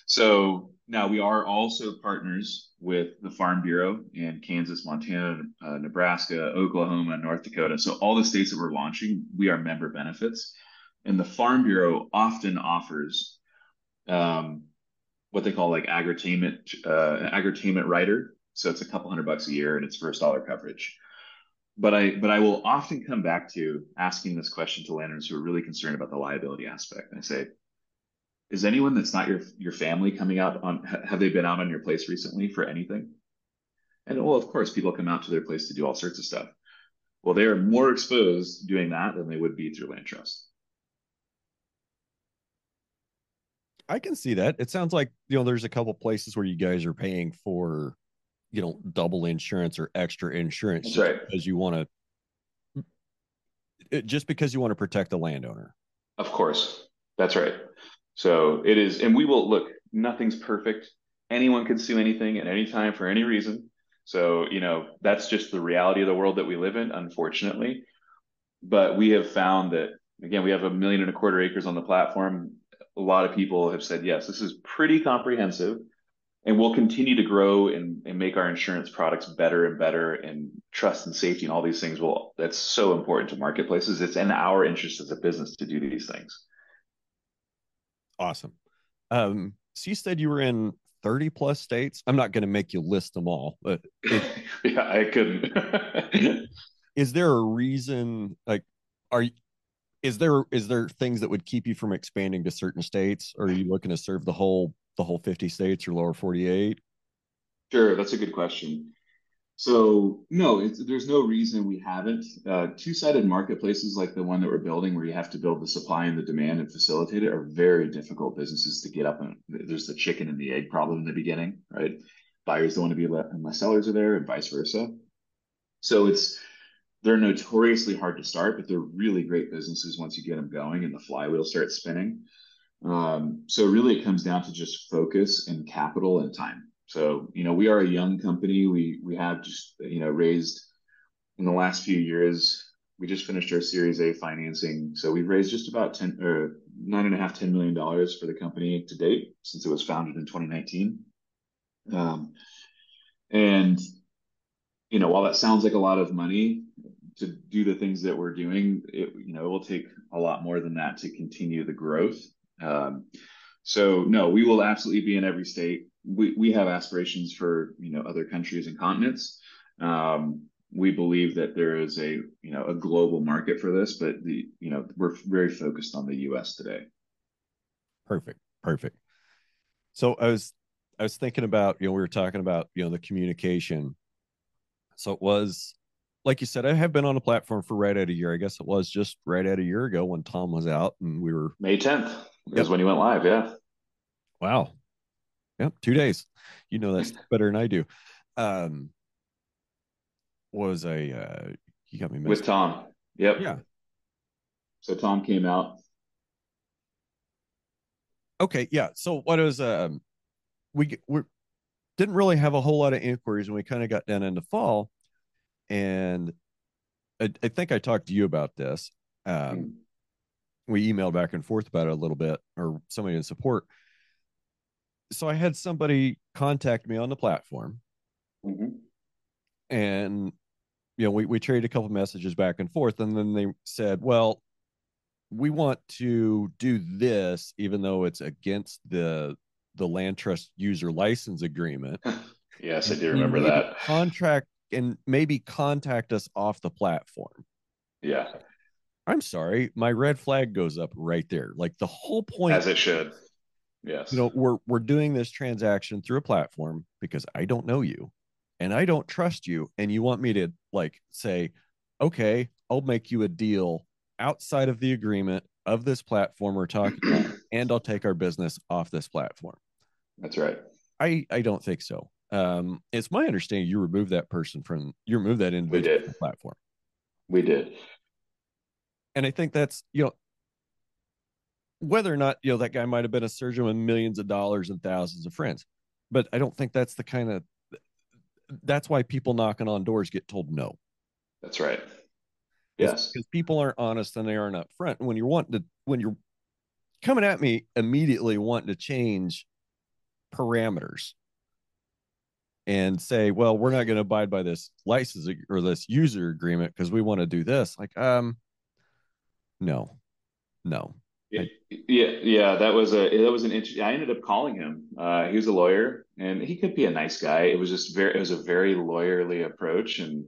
so now we are also partners with the Farm Bureau in Kansas, Montana, uh, Nebraska, Oklahoma, North Dakota. So all the states that we're launching, we are member benefits. And the Farm Bureau often offers um, what they call like agri-tainment, uh, an agri-tainment rider. So it's a couple hundred bucks a year and it's first dollar coverage. But I but I will often come back to asking this question to landowners who are really concerned about the liability aspect. And I say, is anyone that's not your your family coming out on have they been out on your place recently for anything? And well, of course, people come out to their place to do all sorts of stuff. Well, they are more exposed doing that than they would be through LandTrust. I can see that. It sounds like you know there's a couple places where you guys are paying for, you know, double insurance or extra insurance That's right. because you want to, just because you want to protect the landowner. Of course, that's right. So it is, and we will look. Nothing's perfect. Anyone can sue anything at any time for any reason. So you know that's just the reality of the world that we live in, unfortunately. But we have found that again, we have a million and a quarter acres on the platform a lot of people have said, yes, this is pretty comprehensive and we'll continue to grow and, and make our insurance products better and better and trust and safety and all these things will that's so important to marketplaces it's in our interest as a business to do these things awesome. Um so you said you were in 30 plus states? I'm not going to make you list them all but it, [LAUGHS] yeah i couldn't. [LAUGHS] Is there a reason like are is there is there things that would keep you from expanding to certain states? Or are you looking to serve the whole the whole 50 states or lower 48 sure that's a good question so no there's no reason we haven't uh, two-sided marketplaces like the one that we're building where you have to build the supply and the demand and facilitate it are very difficult businesses to get up and there's the chicken and the egg problem in the beginning right buyers don't want to be let unless sellers are there and vice versa so it's they're notoriously hard to start, but they're really great businesses once you get them going and the flywheel starts spinning. Um, so really, it comes down to just focus and capital and time. So you know, we are a young company. We we have just you know raised in the last few years. We just finished our Series A financing, so we've raised just about ten or nine and a half, ten million dollars for the company to date since it was founded in 2019. Um, and you know, while that sounds like a lot of money, to do the things that we're doing, it, you know, it will take a lot more than that to continue the growth. Um, so no, we will absolutely be in every state. We, we have aspirations for, you know, other countries and continents. Um, we believe that there is a, you know, a global market for this, but the, you know, we're very focused on the U.S. today. Perfect. Perfect. So I was, I was thinking about, you know, we were talking about, you know, the communication. So it was like you said, I have been on a platform for right at a year. I guess it was just right at a year ago when Tom was out and we were May 10th yep. is when he went live. Yeah. Wow. Yep. Two days. You know that's better than I do. Um, was a uh, you got me with Tom. Yep. Yeah. So Tom came out. Okay. Yeah. So what was um, we we didn't really have a whole lot of inquiries and we kind of got down into fall and I, I, think I talked to you about this. Um, mm. We emailed back and forth about it a little bit, or somebody in support. So I had somebody contact me on the platform, mm-hmm. and you know we we traded a couple messages back and forth, and then they said, "Well, we want to do this, even though it's against the the LandTrust user license agreement." [LAUGHS] yes, I do remember that contract and maybe contact us off the platform. Yeah. I'm sorry, my red flag goes up right there. Like the whole point as it should. Yes. You know, we're we're doing this transaction through a platform because I don't know you and I don't trust you and you want me to like say, "Okay, I'll make you a deal outside of the agreement of this platform we're talking about [CLEARS THROAT] and I'll take our business off this platform." That's right. I I don't think so. Um, it's my understanding you removed that person from you removed that individual from the platform. We did. And I think that's you know whether or not you know that guy might have been a surgeon with millions of dollars and thousands of friends, but I don't think that's the kind of that's why people knocking on doors get told no. That's right. Yes, because people aren't honest and they aren't upfront. And when you're wanting to, when you're coming at me immediately wanting to change parameters, and say, well, we're not going to abide by this license or this user agreement because we want to do this. Like, um, no, no. Yeah, yeah, that was a that was an interesting. I ended up calling him. Uh, he was a lawyer, and he could be a nice guy. It was just very, it was a very lawyerly approach, and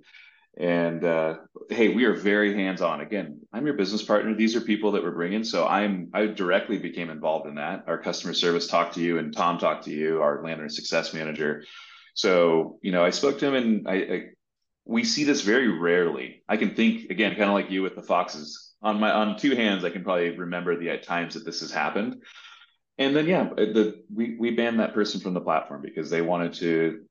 and uh, hey, we are very hands on. Again, I'm your business partner. These are people that we're bringing, so I'm I directly became involved in that. Our customer service talked to you, and Tom talked to you, our landlord success manager. So you know, I spoke to him, and I, I we see this very rarely. I can think again, kind of like you with the foxes on my on two hands. I can probably remember the times that this has happened. And then yeah, the we we banned that person from the platform because they wanted to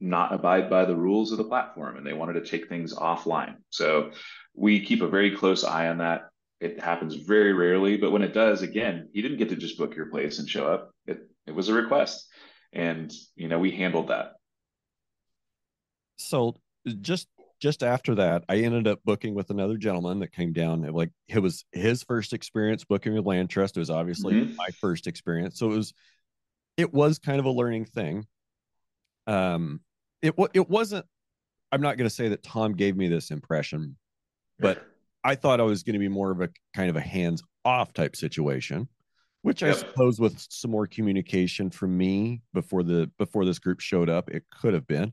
not abide by the rules of the platform and they wanted to take things offline. So we keep a very close eye on that. It happens very rarely, but when it does, again, you didn't get to just book your place and show up. It it was a request. And you know, we handled that. So just just after that, I ended up booking with another gentleman that came down. Like it was his first experience booking with LandTrust. It was obviously mm-hmm. my first experience. So it was it was kind of a learning thing. Um it it wasn't I'm not going to say that Tom gave me this impression, but I thought I was going to be more of a kind of a hands off type situation, which yep. I suppose with some more communication from me before the before this group showed up, it could have been.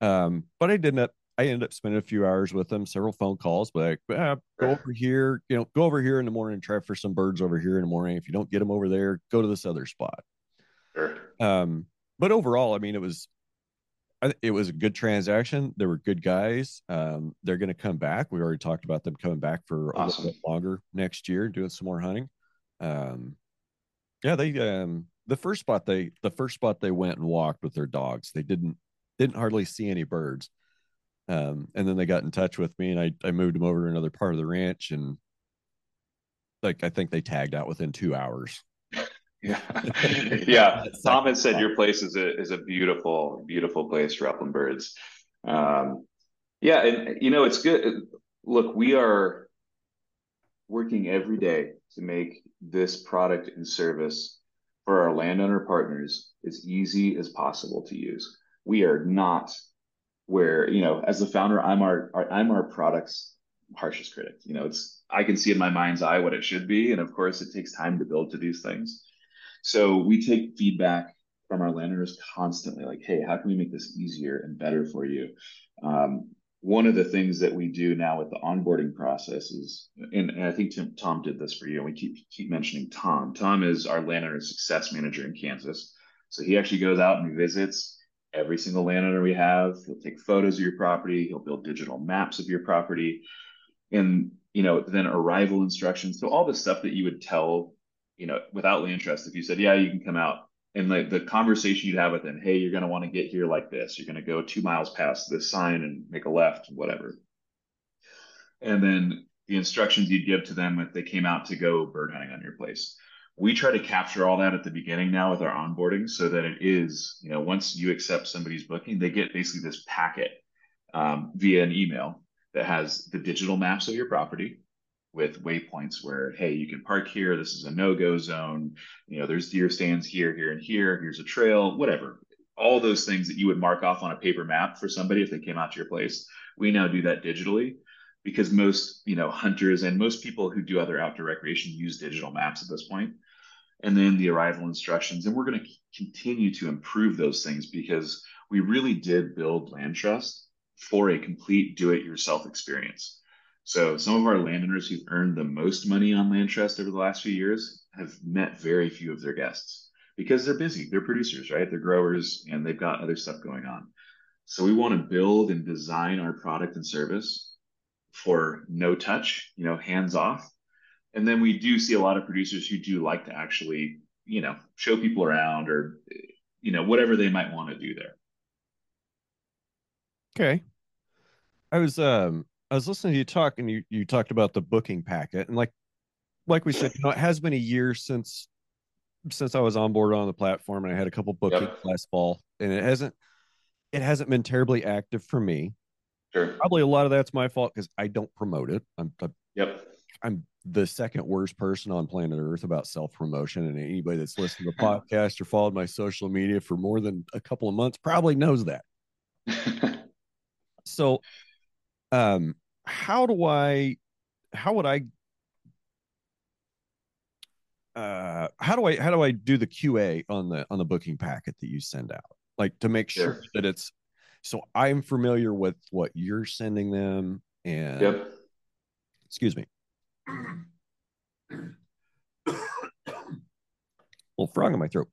Um, but I didn't. I ended up spending a few hours with them, several phone calls, but like, ah, go over here, you know, go over here in the morning, and try for some birds over here in the morning. If you don't get them over there, go to this other spot. Sure. Um, but overall, I mean, it was it was a good transaction. There were good guys. Um, they're going to come back. We already talked about them coming back for awesome. a little bit longer next year, doing some more hunting. Um, yeah, they um, the first spot they the first spot they went and walked with their dogs. They didn't didn't hardly see any birds. Um, and then they got in touch with me, and I I moved them over to another part of the ranch, and like I think they tagged out within two hours. [LAUGHS] Yeah, [LAUGHS] yeah. Tom had said your place is a is a beautiful, beautiful place for upland birds. Um, yeah, and you know it's good. Look, we are working every day to make this product and service for our landowner partners as easy as possible to use. We are not where you know, as the founder, I'm our, our I'm our product's harshest critic. You know, it's I can see in my mind's eye what it should be, and of course, it takes time to build to these things. So we take feedback from our landowners constantly, like, hey, how can we make this easier and better for you? Um, one of the things that we do now with the onboarding process is, and, and I think Tim, Tom did this for you, and we keep keep mentioning Tom. Tom is our landowner success manager in Kansas. So he actually goes out and visits every single landowner we have. He'll take photos of your property. He'll build digital maps of your property, and you know then arrival instructions. So all the stuff that you would tell you know, without LandTrust, if you said, yeah, you can come out and like the conversation you'd have with them, hey, you're going to want to get here like this. You're going to go two miles past this sign and make a left, whatever. And then the instructions you'd give to them if they came out to go bird hunting on your place. We try to capture all that at the beginning now with our onboarding so that it is, you know, once you accept somebody's booking, they get basically this packet um, via an email that has the digital maps of your property, with waypoints where hey you can park here. This is a no-go zone. You know there's deer stands here here and here. Here's a trail whatever. All those things that you would mark off on a paper map for somebody if they came out to your place we now do that digitally because most you know hunters and most people who do other outdoor recreation use digital maps at this point and then the arrival instructions and we're going to continue to improve those things because we really did build LandTrust for a complete do it yourself experience so some of our landowners who've earned the most money on LandTrust over the last few years have met very few of their guests because they're busy. They're producers, right? They're growers and they've got other stuff going on. So we want to build and design our product and service for no touch, you know, hands off. And then we do see a lot of producers who do like to actually, you know, show people around or, you know, whatever they might want to do there. Okay. I was um I was listening to you talk, and you you talked about the booking packet, and like like we said, you know, it has been a year since since I was on board on the platform, and I had a couple bookings yep. last fall, and it hasn't it hasn't been terribly active for me. Sure. Probably a lot of that's my fault because I don't promote it. I'm, I'm yep. I'm the second worst person on planet Earth about self promotion, and anybody that's listened to the [LAUGHS] podcast or followed my social media for more than a couple of months probably knows that. [LAUGHS] so um how do i how would i uh, how do I how do I do the QA on the on the booking packet that you send out? Like to make sure, sure. that it's so I'm familiar with what you're sending them and yep. excuse me. little frog in my throat.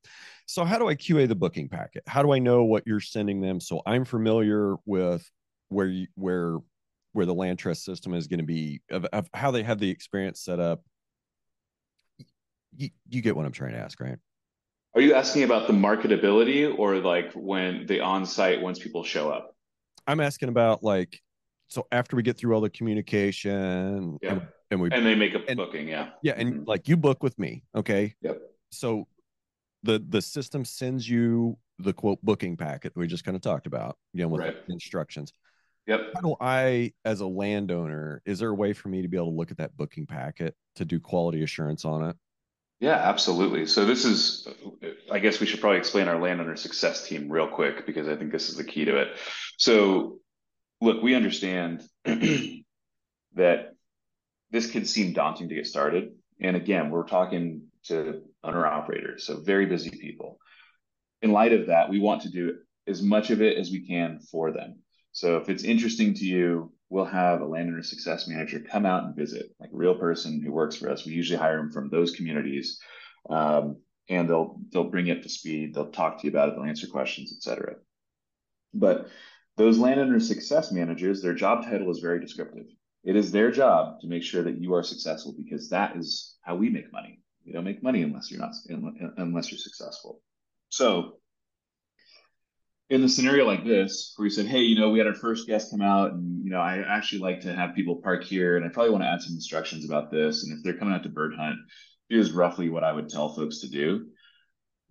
So how do I QA the booking packet? How do I know what you're sending them so I'm familiar with where you, where where the land trust system is going to be of, of how they have the experience set up you, you get what I'm trying to ask, right? Are you asking about the marketability or like when the on-site once people show up? I'm asking about like so after we get through all the communication yeah. and, and we and they make a and, booking, yeah. Yeah, and mm-hmm. like you book with me, okay? Yep. So the the system sends you the quote booking packet we just kind of talked about, you know, with right. instructions. Yep. How do I, as a landowner, is there a way for me to be able to look at that booking packet to do quality assurance on it? Yeah, absolutely. So this is, I guess we should probably explain our landowner success team real quick because I think this is the key to it. So look, we understand [CLEARS THROAT] that this could seem daunting to get started. And again, we're talking to owner operators, so very busy people. In light of that, we want to do as much of it as we can for them. So if it's interesting to you, we'll have a landowner success manager come out and visit, like a real person who works for us. We usually hire them from those communities, um, and they'll they'll bring you up to speed. They'll talk to you about it. They'll answer questions, etc. But those landowner success managers, their job title is very descriptive. It is their job to make sure that you are successful because that is how we make money. We don't make money unless you're not unless you're successful. So in the scenario like this, where you said, "Hey, you know, we had our first guest come out, and you know, I actually like to have people park here, and I probably want to add some instructions about this. And if they're coming out to bird hunt, here's roughly what I would tell folks to do."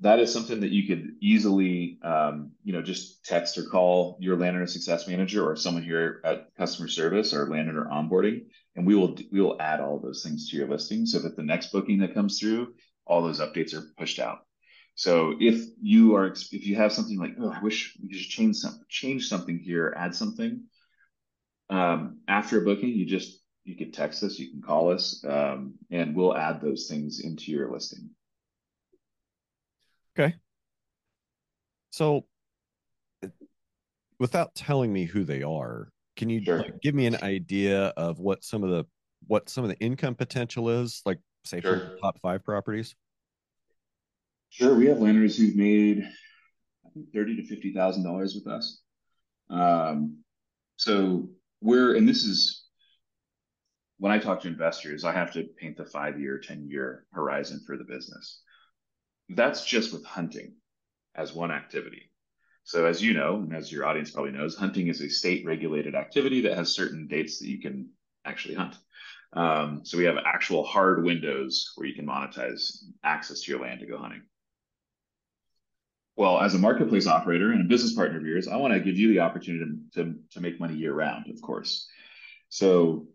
That is something that you could easily, um, you know, just text or call your landowner success manager or someone here at customer service or landowner onboarding, and we will we will add all those things to your listing so that the next booking that comes through, all those updates are pushed out. So if you are if you have something like, oh, I wish we could just change some change something here, add something. Um, after a booking, you just you can text us, you can call us, um, and we'll add those things into your listing. Okay. So without telling me who they are, can you sure. like, give me an idea of what some of the what some of the income potential is, like say sure. for top five properties? Sure, we have landers who've made I think thirty to fifty thousand dollars with us. Um, so we're and this is when I talk to investors, I have to paint the five year, ten year horizon for the business. That's just with hunting as one activity. So as you know, and as your audience probably knows, hunting is a state regulated activity that has certain dates that you can actually hunt. Um, so we have actual hard windows where you can monetize access to your land to go hunting. Well, as a marketplace operator and a business partner of yours, I want to give you the opportunity to, to, to make money year round, of course. So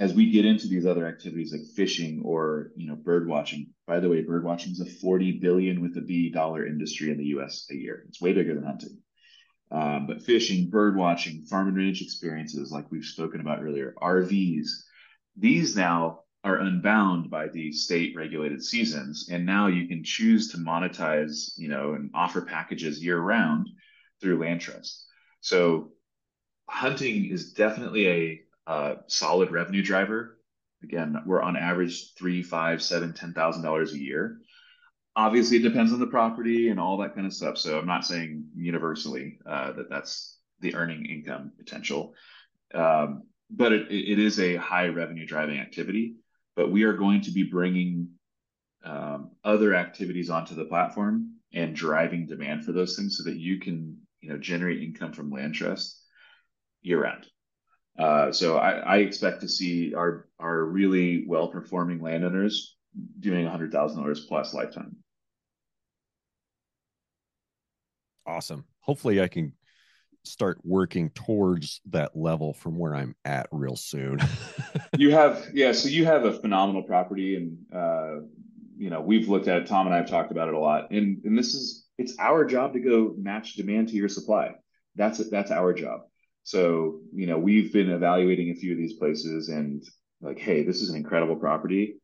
as we get into these other activities like fishing or you know bird watching, by the way, bird watching is a 40 billion with a B dollar industry in the US a year. It's way bigger than hunting. Um, but fishing, bird watching, farm and range experiences, like we've spoken about earlier, RVs, these now are unbound by the state regulated seasons and now you can choose to monetize you know and offer packages year round through LandTrust so hunting is definitely a uh, solid revenue driver. Again we're on average three five seven ten thousand dollars a year. Obviously it depends on the property and all that kind of stuff so i'm not saying universally uh, that that's the earning income potential. Um, but it, it is a high revenue driving activity but we are going to be bringing um, other activities onto the platform and driving demand for those things so that you can you know generate income from LandTrust year round uh, so I, I, expect to see our our really well performing landowners doing hundred thousand dollars plus lifetime. Awesome. Hopefully, I can start working towards that level from where I'm at real soon. [LAUGHS] you have, yeah. So you have a phenomenal property, and uh, you know we've looked at it. Tom and I have talked about it a lot, and and this is it's our job to go match demand to your supply. That's it. That's our job. So you know we've been evaluating a few of these places, and like, hey, this is an incredible property.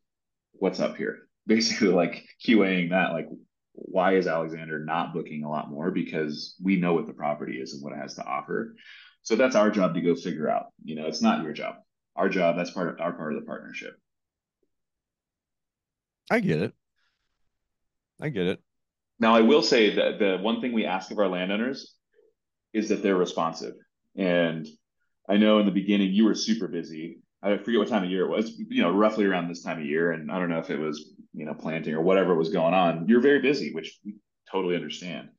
What's up here? [LAUGHS] basically like QAing that, like, why is Alexander not booking a lot more? Because we know what the property is and what it has to offer. So that's our job to go figure out. You know, it's not your job. Our job, that's part of our part of the partnership. I get it. I get it. Now, I will say that the one thing we ask of our landowners is that they're responsive. And I know in the beginning you were super busy. I forget what time of year it was, you know, roughly around this time of year. And I don't know if it was, you know, planting or whatever was going on. You're very busy, which we totally understand.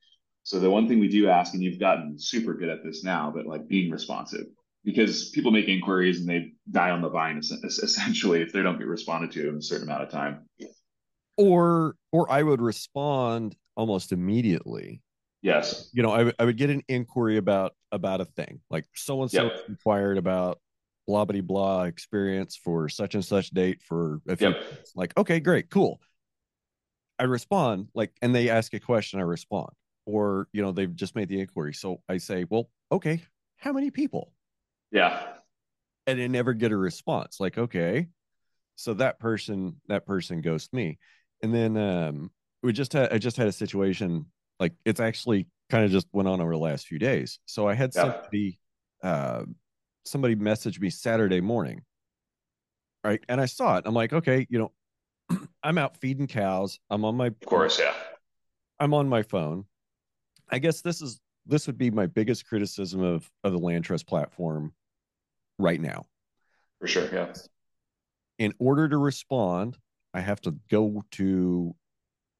So the one thing we do ask, and you've gotten super good at this now, but like being responsive because people make inquiries and they die on the vine essentially if they don't get responded to in a certain amount of time. Or, or I would respond almost immediately. Yes. You know, I, I would get an inquiry about about a thing like so and so inquired about blah blah blah experience for such and such date for a few yep. like okay great cool. I respond like and they ask a question i respond. Or you know they've just made the inquiry. So i say well okay how many people? Yeah. And they never get a response like okay. So that person that person ghosts me. And then um we just had i just had a situation like it's actually kind of just went on over the last few days. So i had yeah. somebody uh somebody messaged me saturday morning right? And i saw it. I'm like okay you know [CLEARS THROAT] i'm out feeding cows. I'm on my of course yeah. I'm on my phone. I guess this is this would be my biggest criticism of of the LandTrust platform right now. For sure yeah. In order to respond I have to go to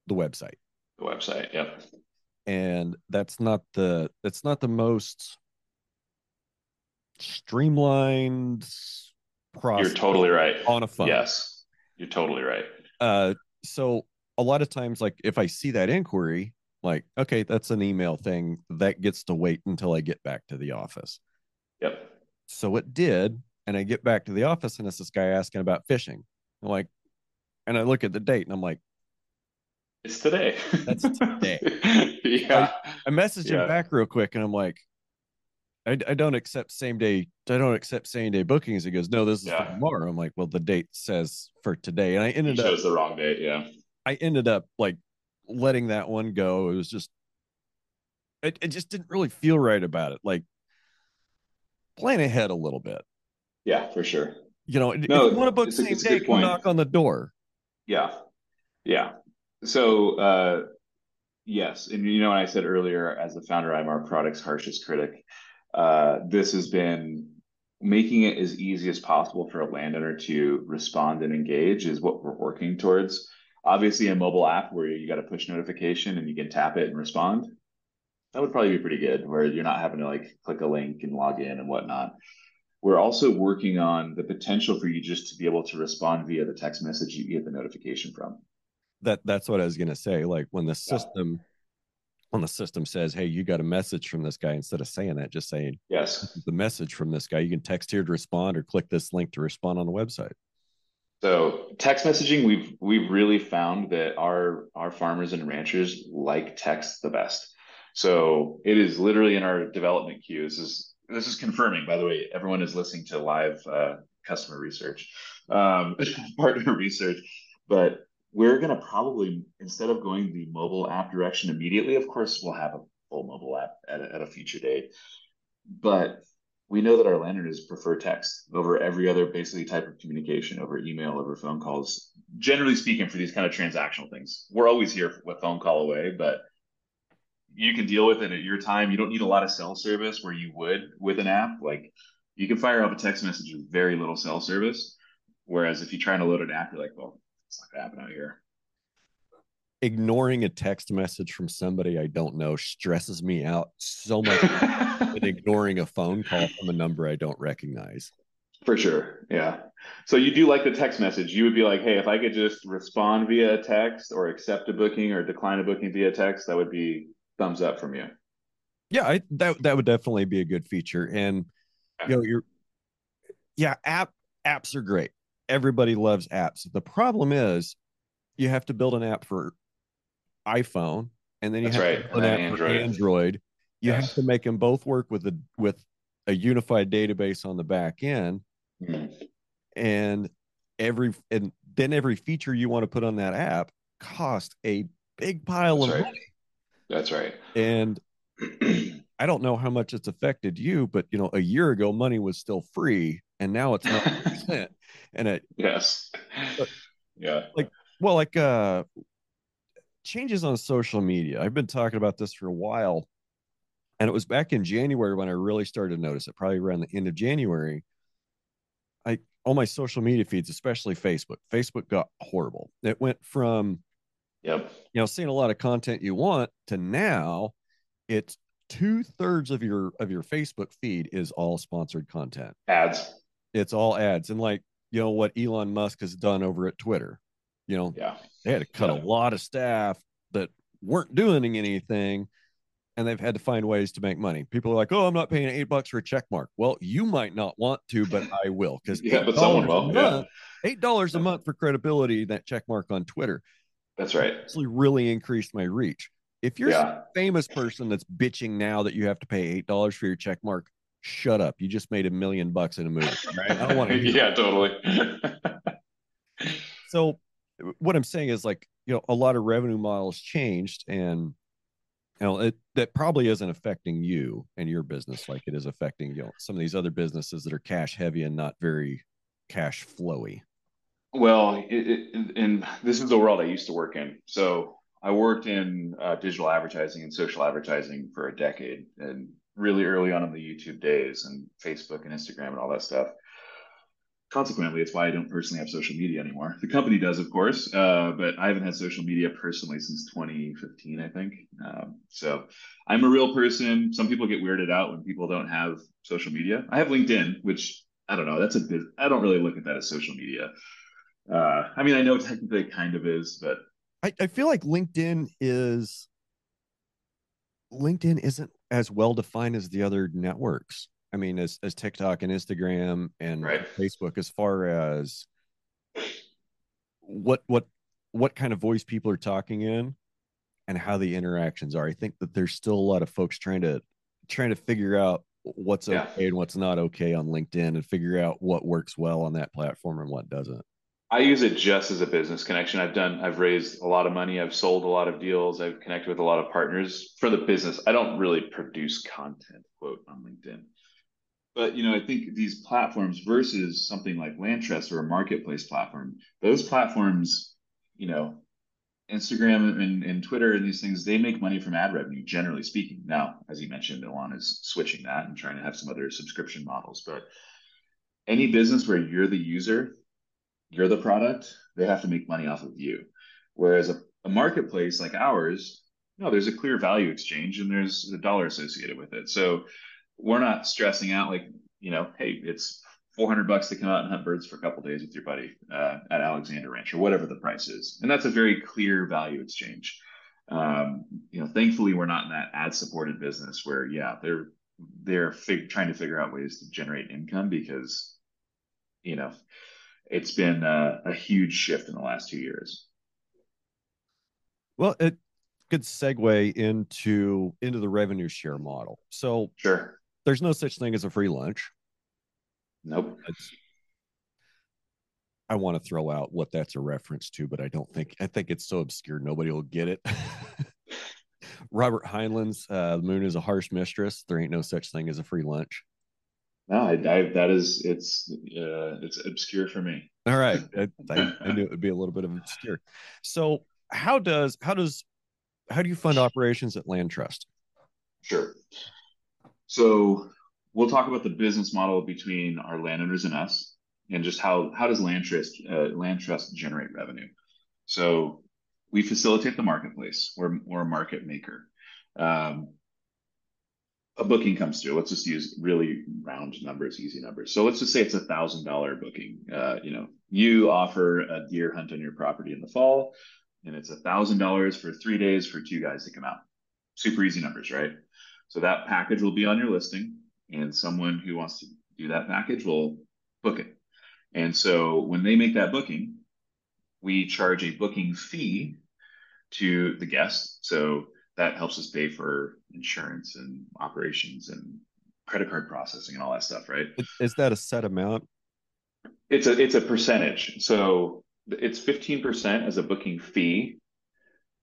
the website. The website, yep. And that's not the that's not the most streamlined process. You're totally right. On a phone. Yes. You're totally right. Uh so a lot of times like if I see that inquiry, like, okay, that's an email thing that gets to wait until I get back to the office. Yep. So it did. And I get back to the office and it's this guy asking about fishing. I'm like, and I look at the date and I'm like, it's today. That's today. [LAUGHS] yeah. I, I messaged yeah. him back real quick and I'm like, I, I don't accept same day. I don't accept same day bookings. He goes, no, this is yeah. for tomorrow. I'm like, well, the date says for today. And I ended up chose the wrong date. Yeah. I ended up like letting that one go. It was just, it, it just didn't really feel right about it. Like plan ahead a little bit. Yeah, for sure. You know, no, if you want to book same day, come knock on the door. Yeah. Yeah. So, uh, yes. And you know, when I said earlier, as the founder, I'm our product's harshest critic. Uh, this has been making it as easy as possible for a landowner to respond and engage is what we're working towards. Obviously, a mobile app where you got a push notification and you can tap it and respond. That would probably be pretty good, where you're not having to like click a link and log in and whatnot. We're also working on the potential for you just to be able to respond via the text message you get the notification from. That that's what I was gonna say. Like when the system yeah. When the system says, Hey, you got a message from this guy, instead of saying that, just saying yes, the message from this guy. You can text here to respond or click this link to respond on the website. So text messaging, we've we've really found that our our farmers and ranchers like text the best. So it is literally in our development queues. Is this is confirming, by the way, everyone is listening to live uh, customer research, um, [LAUGHS] partner research, but we're going to probably, instead of going the mobile app direction immediately, of course, we'll have a full mobile app at a, at a future date. But we know that our landowners prefer text over every other basically type of communication, over email, over phone calls. Generally speaking, for these kind of transactional things, we're always here with a phone call away, but you can deal with it at your time. You don't need a lot of cell service where you would with an app. Like you can fire up a text message with very little cell service. Whereas if you're trying to load an app, you're like, well, it's not gonna happen out here. Ignoring a text message from somebody I don't know stresses me out so much than [LAUGHS] ignoring a phone call from a number I don't recognize. For sure. Yeah. So you do like the text message. You would be like, hey, if I could just respond via text or accept a booking or decline a booking via text, that would be thumbs up from you. Yeah, I, that that would definitely be a good feature. And you know, you're yeah, app apps are great. Everybody loves apps. The problem is you have to build an app for iPhone and then you That's have right. to build an app Android. for Android. You yes. have to make them both work with a with a unified database on the back end. Mm-hmm. And every and then every feature you want to put on that app costs a big pile That's of right. money. That's right. And [CLEARS THROAT] I don't know how much it's affected you, but you know, a year ago money was still free and now it's not percent. [LAUGHS] And it yes. But- yeah. Like well, like uh changes on social media. I've been talking about this for a while. And it was back in January when I really started to notice it, probably around the end of January. I all my social media feeds, especially Facebook, Facebook got horrible. It went from Yep. you know seeing a lot of content you want to now it's two thirds of your of your facebook feed is all sponsored content Ads. It's all ads and like you know what elon musk has done over at twitter you know Yeah. they had to cut Yeah. a lot of staff that weren't doing anything and they've had to find ways to make money people are like oh i'm not paying eight bucks for a check mark well you might not want to but [LAUGHS] i will because Yeah, but someone will, yeah. eight dollars a month for credibility that check mark on twitter That's right. actually really increased my reach. If you're Yeah. a famous person that's bitching now that you have to pay eight dollars for your check mark, shut up. You just made a million bucks in a movie. [LAUGHS] Right? I don't want to. [LAUGHS] yeah, totally. [LAUGHS] So what I'm saying is like, you know, a lot of revenue models changed and you know, it that probably isn't affecting you and your business like it is affecting, you know, some of these other businesses that are cash heavy and not very cash flowy. Well, it, it, and this is the world I used to work in. So I worked in uh, digital advertising and social advertising for a decade, and really early on in the YouTube days and Facebook and Instagram and all that stuff. Consequently, it's why I don't personally have social media anymore. The company does, of course, uh, but I haven't had social media personally since 2015, I think. Um, so I'm a real person. Some people get weirded out when people don't have social media. I have LinkedIn, which I don't know. That's a bit. I don't really look at that as social media. Uh, I mean, I know technically it kind of is, but I, I feel like LinkedIn is LinkedIn isn't as well defined as the other networks. I mean, as as TikTok and Instagram and Right. Facebook, as far as what what what kind of voice people are talking in and how the interactions are. I think that there's still a lot of folks trying to trying to figure out what's Yeah. okay and what's not okay on LinkedIn and figure out what works well on that platform and what doesn't. I use it just as a business connection. I've done, I've raised a lot of money. I've sold a lot of deals. I've connected with a lot of partners for the business. I don't really produce content, quote, on LinkedIn. But you know, I think these platforms versus something like LandTrust or a marketplace platform, those platforms, you know, Instagram and, and Twitter and these things, they make money from ad revenue, generally speaking. Now, as you mentioned, Elon is switching that and trying to have some other subscription models. But any business where you're the user, you're the product, they have to make money off of you. Whereas a, a marketplace like ours, no, there's a clear value exchange and there's a dollar associated with it. So we're not stressing out like, you know, hey, it's 400 bucks to come out and hunt birds for a couple days with your buddy uh, at Alexander Ranch or whatever the price is. And that's a very clear value exchange. Um, you know, thankfully we're not in that ad supported business where, yeah, they're, they're fig- trying to figure out ways to generate income because, you know, it's been a, a huge shift in the last two years. Well, it could segue into into the revenue share model. So Sure. there's no such thing as a free lunch. Nope. It's, I want to throw out what that's a reference to, but I don't think I think it's so obscure nobody will get it. [LAUGHS] Robert Heinlein's uh, "The Moon is a Harsh Mistress." There ain't no such thing as a free lunch. No, I, I that is it's uh, it's obscure for me. All right, [LAUGHS] I, I, I knew it would be a little bit of obscure. So, how does how does how do you fund operations at LandTrust? Sure. So we'll talk about the business model between our landowners and us, and just how how does LandTrust uh, LandTrust generate revenue. So we facilitate the marketplace. We're we're a market maker. Um, a booking comes through. Let's just use really round numbers, easy numbers. So let's just say it's a thousand dollar booking. Uh, you know, you offer a deer hunt on your property in the fall, and it's a thousand dollars for three days for two guys to come out. Super easy numbers, right? So that package will be on your listing, and someone who wants to do that package will book it. And so when they make that booking, we charge a booking fee to the guest. So that helps us pay for insurance and operations and credit card processing and all that stuff, right? Is that a set amount? It's a it's a percentage. So it's 15% as a booking fee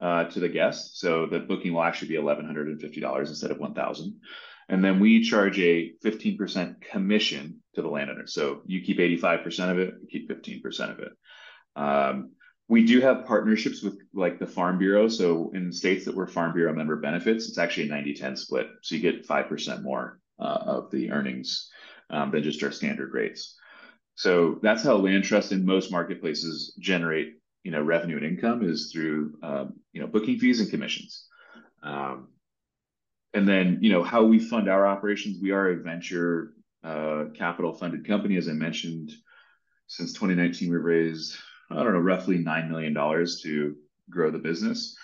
uh, to the guest. So the booking will actually be $1,150 instead of 1000 And then we charge a 15% commission to the landowner. So you keep 85% of it, we keep 15% of it. Um, we do have partnerships with like the Farm Bureau. So in states that we're Farm Bureau member benefits, it's actually a 90 10 split. So you get 5% more uh, of the earnings um, than just our standard rates. So that's how LandTrust in most marketplaces generate, you know, revenue and income is through, um, you know, booking fees and commissions. Um, and then, you know, how we fund our operations, we are a venture uh, capital funded company. As I mentioned, since 2019, we've raised, I don't know, roughly $9 million to grow the business.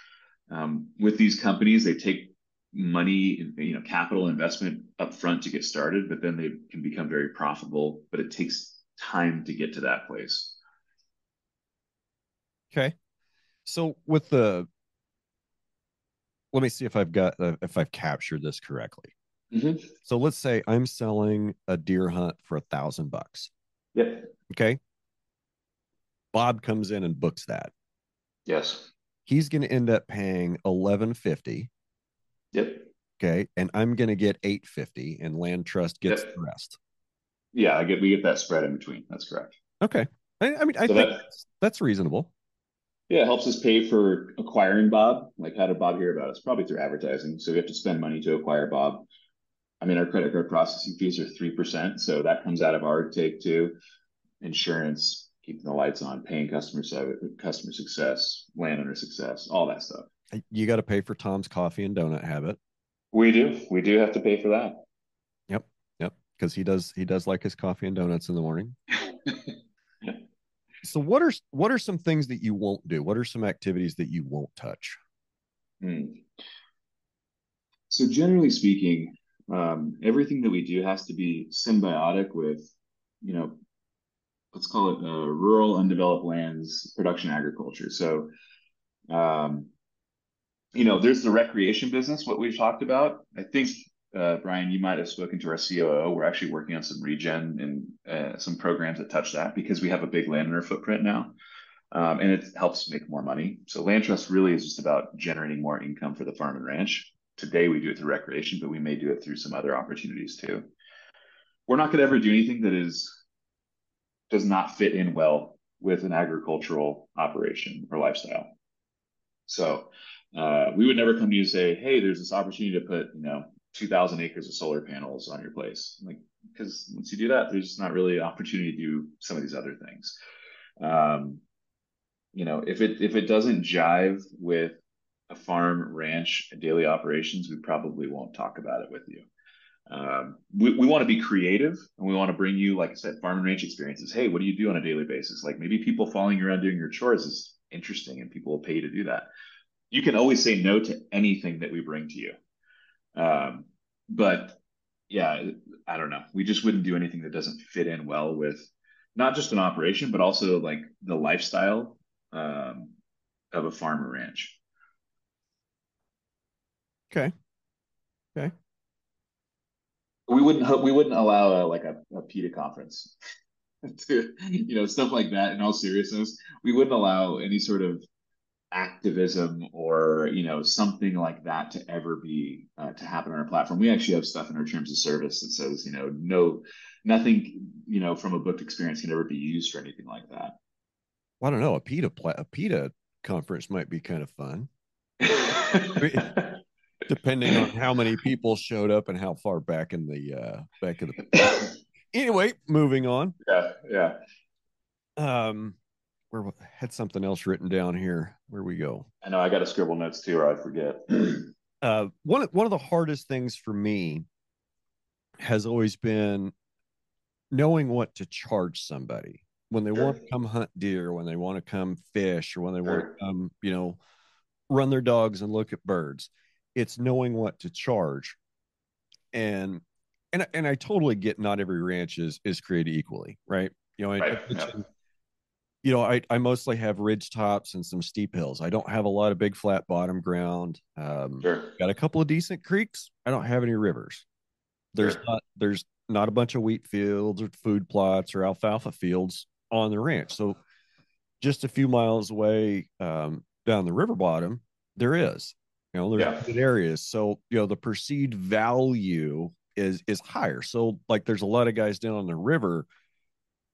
Um, with these companies, they take money, you know, capital investment upfront to get started, but then they can become very profitable. But it takes time to get to that place. Okay. So with the let me see if I've got uh, if I've captured this correctly. Mm-hmm. So let's say I'm selling a deer hunt for a thousand bucks. Yep. Okay. Bob comes in and books that. Yes. He's going to end up paying eleven fifty. Yep. Okay, and I'm going to get eight fifty, and LandTrust gets yep. the rest. Yeah, I get we get that spread in between. That's correct. Okay. I, I mean, I so think that, that's reasonable. Yeah, it helps us pay for acquiring Bob. Like, how did Bob hear about us? Probably through advertising. So we have to spend money to acquire Bob. I mean, our credit card processing fees are three percent, so that comes out of our take too. Insurance, keeping the lights on, paying customer service, customer success, landowner success, all that stuff. You got to pay for Tom's coffee and donut habit. We do. We do have to pay for that Yep. Yep. because he does he does like his coffee and donuts in the morning. [LAUGHS] so what are what are some things that you won't do? What are some activities that you won't touch? Hmm. So generally speaking, um, everything that we do has to be symbiotic with, you know, let's call it uh, rural undeveloped lands production agriculture. So, um, you know, there's the recreation business, what we've talked about. I think uh, Brian, you might have spoken to our COO. We're actually working on some regen and uh, some programs that touch that because we have a big landowner footprint now. Um, and it helps make more money. So LandTrust really is just about generating more income for the farm and ranch. Today we do it through recreation, but we may do it through some other opportunities too. We're not going to ever do anything that is does not fit in well with an agricultural operation or lifestyle. So uh, we would never come to you and say, "Hey, there's this opportunity to put you know 2,000 acres of solar panels on your place. Like, because once you do that, there's not really an opportunity to do some of these other things. Um, you know, if it if it doesn't jive with a farm, ranch, daily operations, we probably won't talk about it with you. Um, we, we want to be creative and we want to bring you, like I said, farm and ranch experiences. Hey, what do you do on a daily basis? Like maybe people following you around doing your chores is interesting and people will pay you to do that. You can always say no to anything that we bring to you. Um, but yeah, I don't know. We just wouldn't do anything that doesn't fit in well with not just an operation, but also like the lifestyle um, of a farm or ranch. Okay. Okay. We wouldn't we wouldn't allow a, like a, a PETA conference [LAUGHS] to you know stuff like that. In all seriousness, we wouldn't allow any sort of activism or you know something like that to ever be uh, to happen on our platform. We actually have stuff in our terms of service that says you know no nothing you know from a booked experience can ever be used for anything like that. Well, i don't know. A PETA a PETA conference might be kind of fun [LAUGHS] depending on how many [LAUGHS] people showed up and how far back in the uh back of the [COUGHS] anyway moving on yeah yeah um where had something else written down here. Where we go? I know I got to scribble notes too, or I forget. [CLEARS THROAT] uh, one one of the hardest things for me has always been knowing what to charge somebody when they sure. want to come hunt deer, when they want to come fish, or when they sure. want to come, you know, run their dogs and look at birds. It's knowing what to charge, and and and I totally get not every ranch is is created equally, right? You know, right. I, I you know, I, I mostly have ridge tops and some steep hills. I don't have a lot of big flat bottom ground. Um, sure. Got a couple of decent creeks. I don't have any rivers. There's sure. not there's not a bunch of wheat fields or food plots or alfalfa fields on the ranch. So just a few miles away um, down the river bottom, there is. You know, there's yeah. good areas. So, you know, the perceived value is is higher. So, like there's a lot of guys down on the river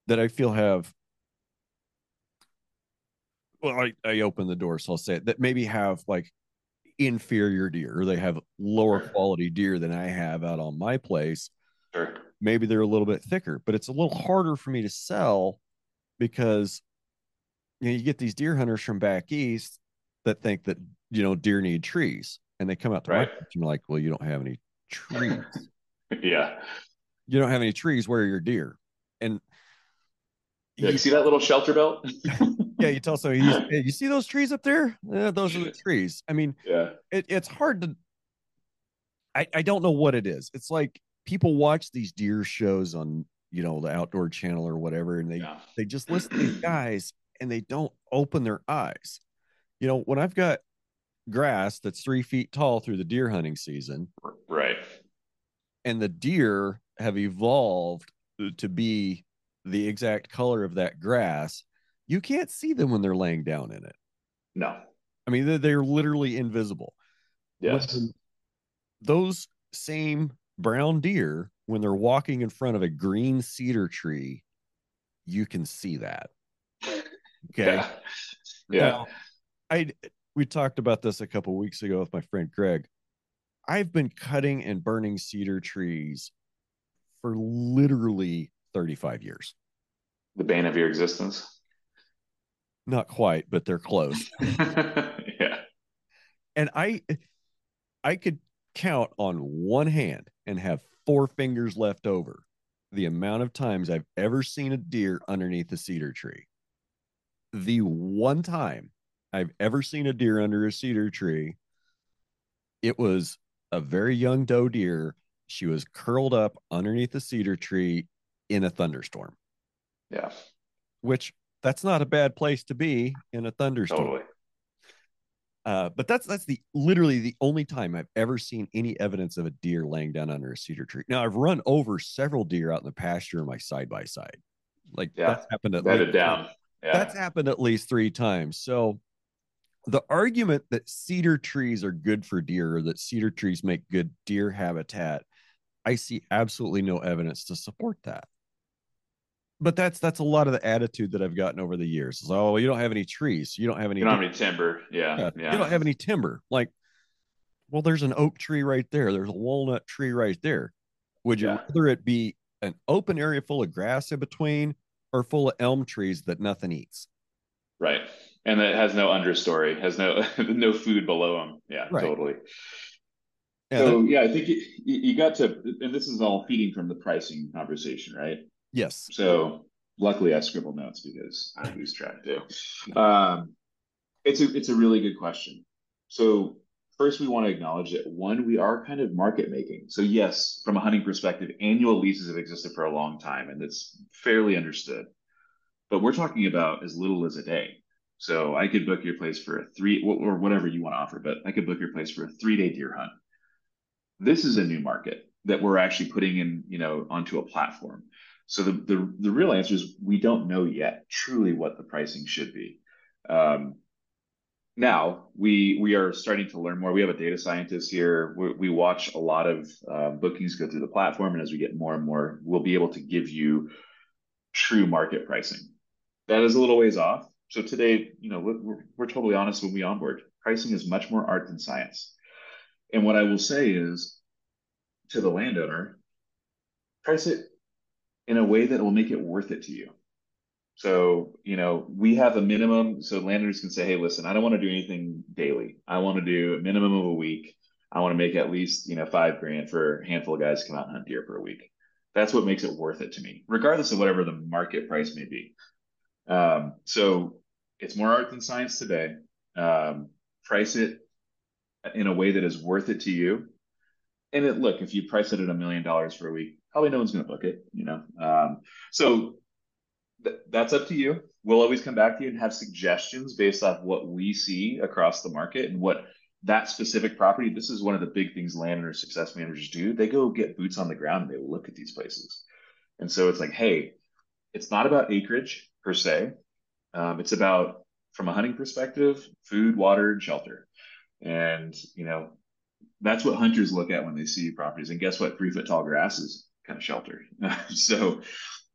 that I feel have well, I, I open the door, so I'll say it, that maybe have like inferior deer or they have lower sure. quality deer than I have out on my place. Sure. Maybe they're a little bit thicker, but it's a little harder for me to sell because you know you get these deer hunters from back east that think that you know deer need trees and they come out to right. my and like, well, you don't have any trees. [LAUGHS] yeah. You don't have any trees. Where are your deer? And yeah, you see that little shelter belt? [LAUGHS] yeah, you tell somebody, you, you see those trees up there? Yeah, those are the [LAUGHS] trees. I mean, yeah, it, it's hard to. I I don't know what it is. It's like people watch these deer shows on you know the outdoor channel or whatever, and they yeah. they just listen to these guys and they don't open their eyes. You know, when I've got grass that's three feet tall through the deer hunting season, right, and the deer have evolved to be the exact color of that grass, you can't see them when they're laying down in it. No. I mean, they're, they're literally invisible. Yes. those same brown deer, when they're walking in front of a green cedar tree, you can see that. [LAUGHS] Okay. Yeah. yeah. Now, I we talked about this a couple weeks ago with my friend Greg. I've been cutting and burning cedar trees for literally 35 years. The bane of your existence? Not quite, but they're close. [LAUGHS] yeah. And I I could count on one hand and have four fingers left over the amount of times I've ever seen a deer underneath a cedar tree. The one time I've ever seen a deer under a cedar tree, it was a very young doe deer. She was curled up underneath a cedar tree in a thunderstorm. Yeah. Which that's not a bad place to be in a thunderstorm. Totally. Uh, but that's that's the literally the only time I've ever seen any evidence of a deer laying down under a cedar tree. Now I've run over several deer out in the pasture in my side by side. Like yeah. that's happened at least, down. Yeah. That's happened at least three times. So the argument that cedar trees are good for deer or that cedar trees make good deer habitat, I see absolutely no evidence to support that but that's that's a lot of the attitude that I've gotten over the years. Is, oh, you don't have any trees, you don't have any, you don't have any timber, yeah, yeah, yeah, you don't have any timber. Like, well, there's an oak tree right there. There's a walnut tree right there. Would you yeah. rather it be an open area full of grass in between, or full of elm trees that nothing eats? Right, and that has no understory, has no [LAUGHS] no food below them. Yeah, right. totally. Yeah, so that, yeah, I think you, you got to, and this is all feeding from the pricing conversation, right? Yes. So luckily I scribbled notes because I lose track too. Um, it's a it's a really good question. So first we want to acknowledge that one, we are kind of market making. So yes, from a hunting perspective, annual leases have existed for a long time and it's fairly understood. But we're talking about as little as a day. So I could book your place for a three or whatever you want to offer, but I could book your place for a three day deer hunt. This is a new market that we're actually putting in, you know, onto a platform. So the, the, the real answer is we don't know yet truly what the pricing should be. Um, now we we are starting to learn more. We have a data scientist here. We, we watch a lot of uh, bookings go through the platform, and as we get more and more, we'll be able to give you true market pricing. That is a little ways off. So today, you know, we're, we're totally honest when we onboard. Pricing is much more art than science. And what I will say is, to the landowner, price it in a way that will make it worth it to you. So, you know, we have a minimum. So landowners can say, hey, listen, I don't want to do anything daily. I want to do a minimum of a week. I want to make at least, you know, five grand for a handful of guys to come out and hunt deer for a week. That's what makes it worth it to me, regardless of whatever the market price may be. Um, so it's more art than science today. Um, price it in a way that is worth it to you. And it, look, if you price it at a million dollars for a week, probably no one's going to book it, you know. Um, so th- that's up to you. We'll always come back to you and have suggestions based off what we see across the market and what that specific property. This is one of the big things landowners, success managers do. They go get boots on the ground and they look at these places. And so it's like, hey, it's not about acreage per se. Um, it's about, from a hunting perspective, food, water, and shelter. And, you know, that's what hunters look at when they see properties. And guess what? Three foot tall grass is kind of shelter. [LAUGHS] so,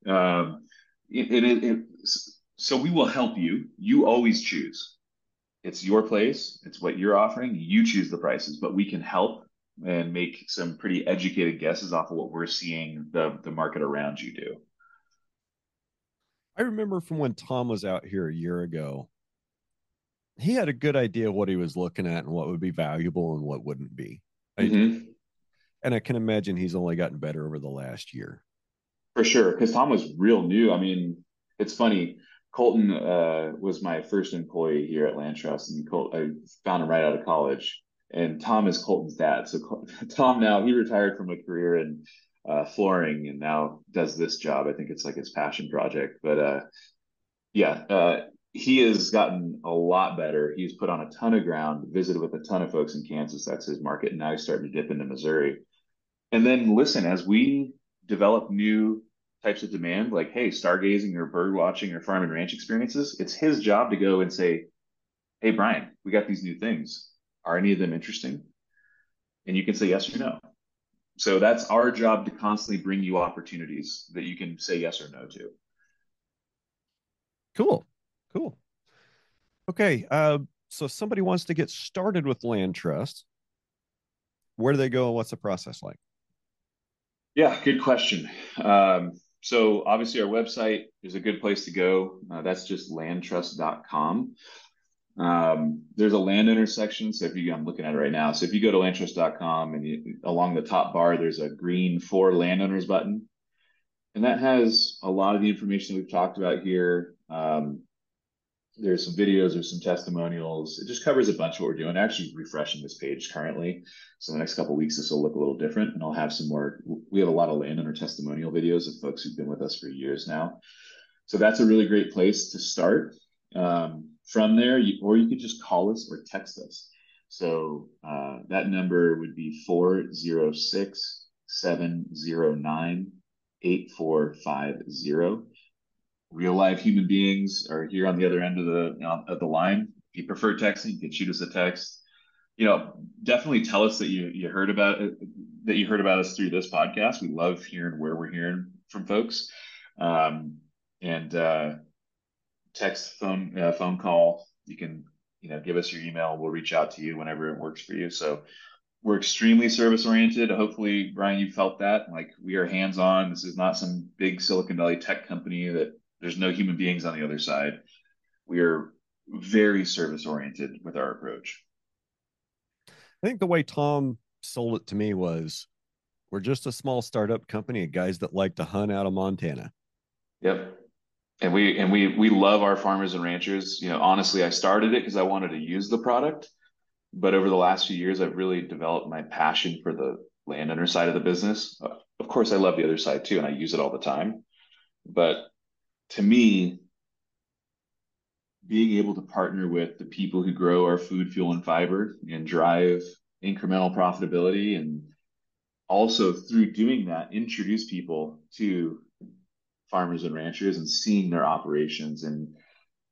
um, it, it, it, so we will help you. You always choose. It's your place. It's what you're offering. You choose the prices, but we can help and make some pretty educated guesses off of what we're seeing the the market around you do. I remember from when Tom was out here a year ago, he had a good idea what he was looking at and what would be valuable and what wouldn't be. Mm-hmm. and I can imagine he's only gotten better over the last year. For sure, because Tom was real new. I mean, it's funny. Colton uh, was my first employee here at LandTrust, and Col- I found him right out of college. And Tom is Colton's dad. So [LAUGHS] Tom now he retired from a career in uh, flooring and now does this job. I think it's like his passion project. But uh, yeah, uh, he has gotten a lot better. He's put on a ton of ground, visited with a ton of folks in Kansas. That's his market. And now he's starting to dip into Missouri. And then listen, as we develop new types of demand, like, hey, stargazing or bird watching or farm and ranch experiences, it's his job to go and say, hey, Brian, we got these new things. Are any of them interesting? And you can say yes or no. So that's our job to constantly bring you opportunities that you can say yes or no to. Cool. Cool. Okay. Uh, so if somebody wants to get started with LandTrust, where do they go? What's the process like? Yeah, good question. Um, so obviously our website is a good place to go. Uh, that's just landtrust.com. Um, there's a land intersection. So if you, I'm looking at it right now. So if you go to landtrust.com and you, along the top bar, there's a green for landowners button. And that has a lot of the information we've talked about here. Um, there's some videos, there's some testimonials. It just covers a bunch of what we're doing. Actually, refreshing this page currently. So the next couple weeks, this will look a little different, and I'll have some more. We have a lot of landowner testimonial videos of folks who've been with us for years now. So that's a really great place to start. Um, from there, you, or you could just call us or text us. So uh, that number would be 406 709 8450. Real live human beings are here on the other end of the you know, of the line. If you prefer texting, you can shoot us a text. You know, definitely tell us that you you heard about it, that you heard about us through this podcast. We love hearing where we're hearing from folks. Um, and uh, text, phone, uh, phone call. You can, you know, give us your email. We'll reach out to you whenever it works for you. So we're extremely service oriented. Hopefully, Brian, you felt that. Like we are hands on. This is not some big Silicon Valley tech company that there's no human beings on the other side. We are very service oriented with our approach. I think the way Tom sold it to me was we're just a small startup company of guys that like to hunt out of Montana. Yep and we and we we love our farmers and ranchers. You know, honestly, I started it because I wanted to use the product, but over the last few years, I've really developed my passion for the landowner side of the business. Of course, I love the other side too, and I use it all the time. But to me, being able to partner with the people who grow our food, fuel, and fiber and drive incremental profitability and also through doing that introduce people to farmers and ranchers and seeing their operations. And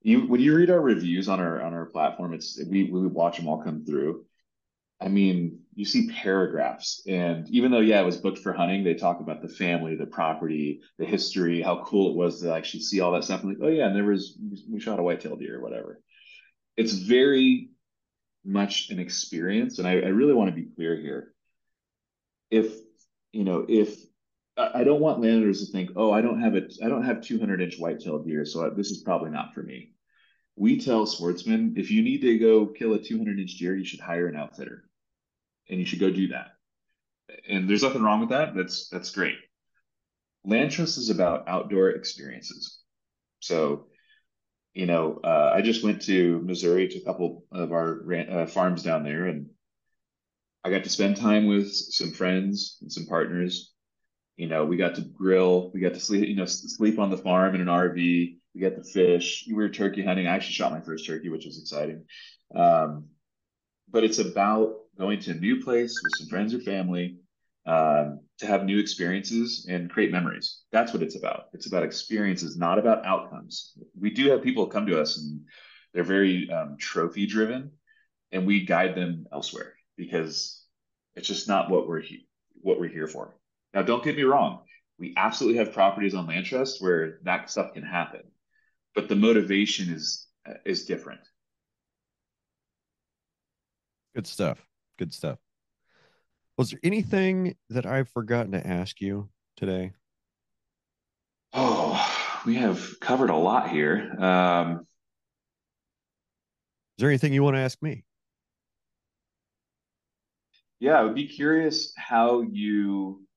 you when you read our reviews on our on our platform it's we we watch them all come through. I mean you see paragraphs. And even though yeah it was booked for hunting they talk about the family the property the history how cool it was to actually see all that stuff. Like oh yeah and there was we shot a whitetail deer or whatever. It's very much an experience. And I, I really want to be clear here. If you know if I don't want landowners to think, oh, I don't have it. I don't have 200 inch whitetail deer, so this is probably not for me. We tell sportsmen if you need to go kill a 200 inch deer, you should hire an outfitter, and you should go do that. And there's nothing wrong with that. That's that's great. LandTrust is about outdoor experiences. So, you know, uh, I just went to Missouri to a couple of our uh, farms down there, and I got to spend time with some friends and some partners you know, we got to grill, we got to sleep, you know, sleep on the farm in an RV. We got to fish. We were turkey hunting. I actually shot my first turkey, which was exciting. Um, but it's about going to a new place with some friends or family, um, to have new experiences and create memories. That's what it's about. It's about experiences, not about outcomes. We do have people come to us and they're very um, trophy driven, and we guide them elsewhere because it's just not what we're he- what we're here for. Now, don't get me wrong. We absolutely have properties on LandTrust where that stuff can happen, but the motivation is is different. Good stuff. Good stuff. Was there anything that I've forgotten to ask you today? Oh, we have covered a lot here. Um, Is there anything you want to ask me? yeah, I would be curious how you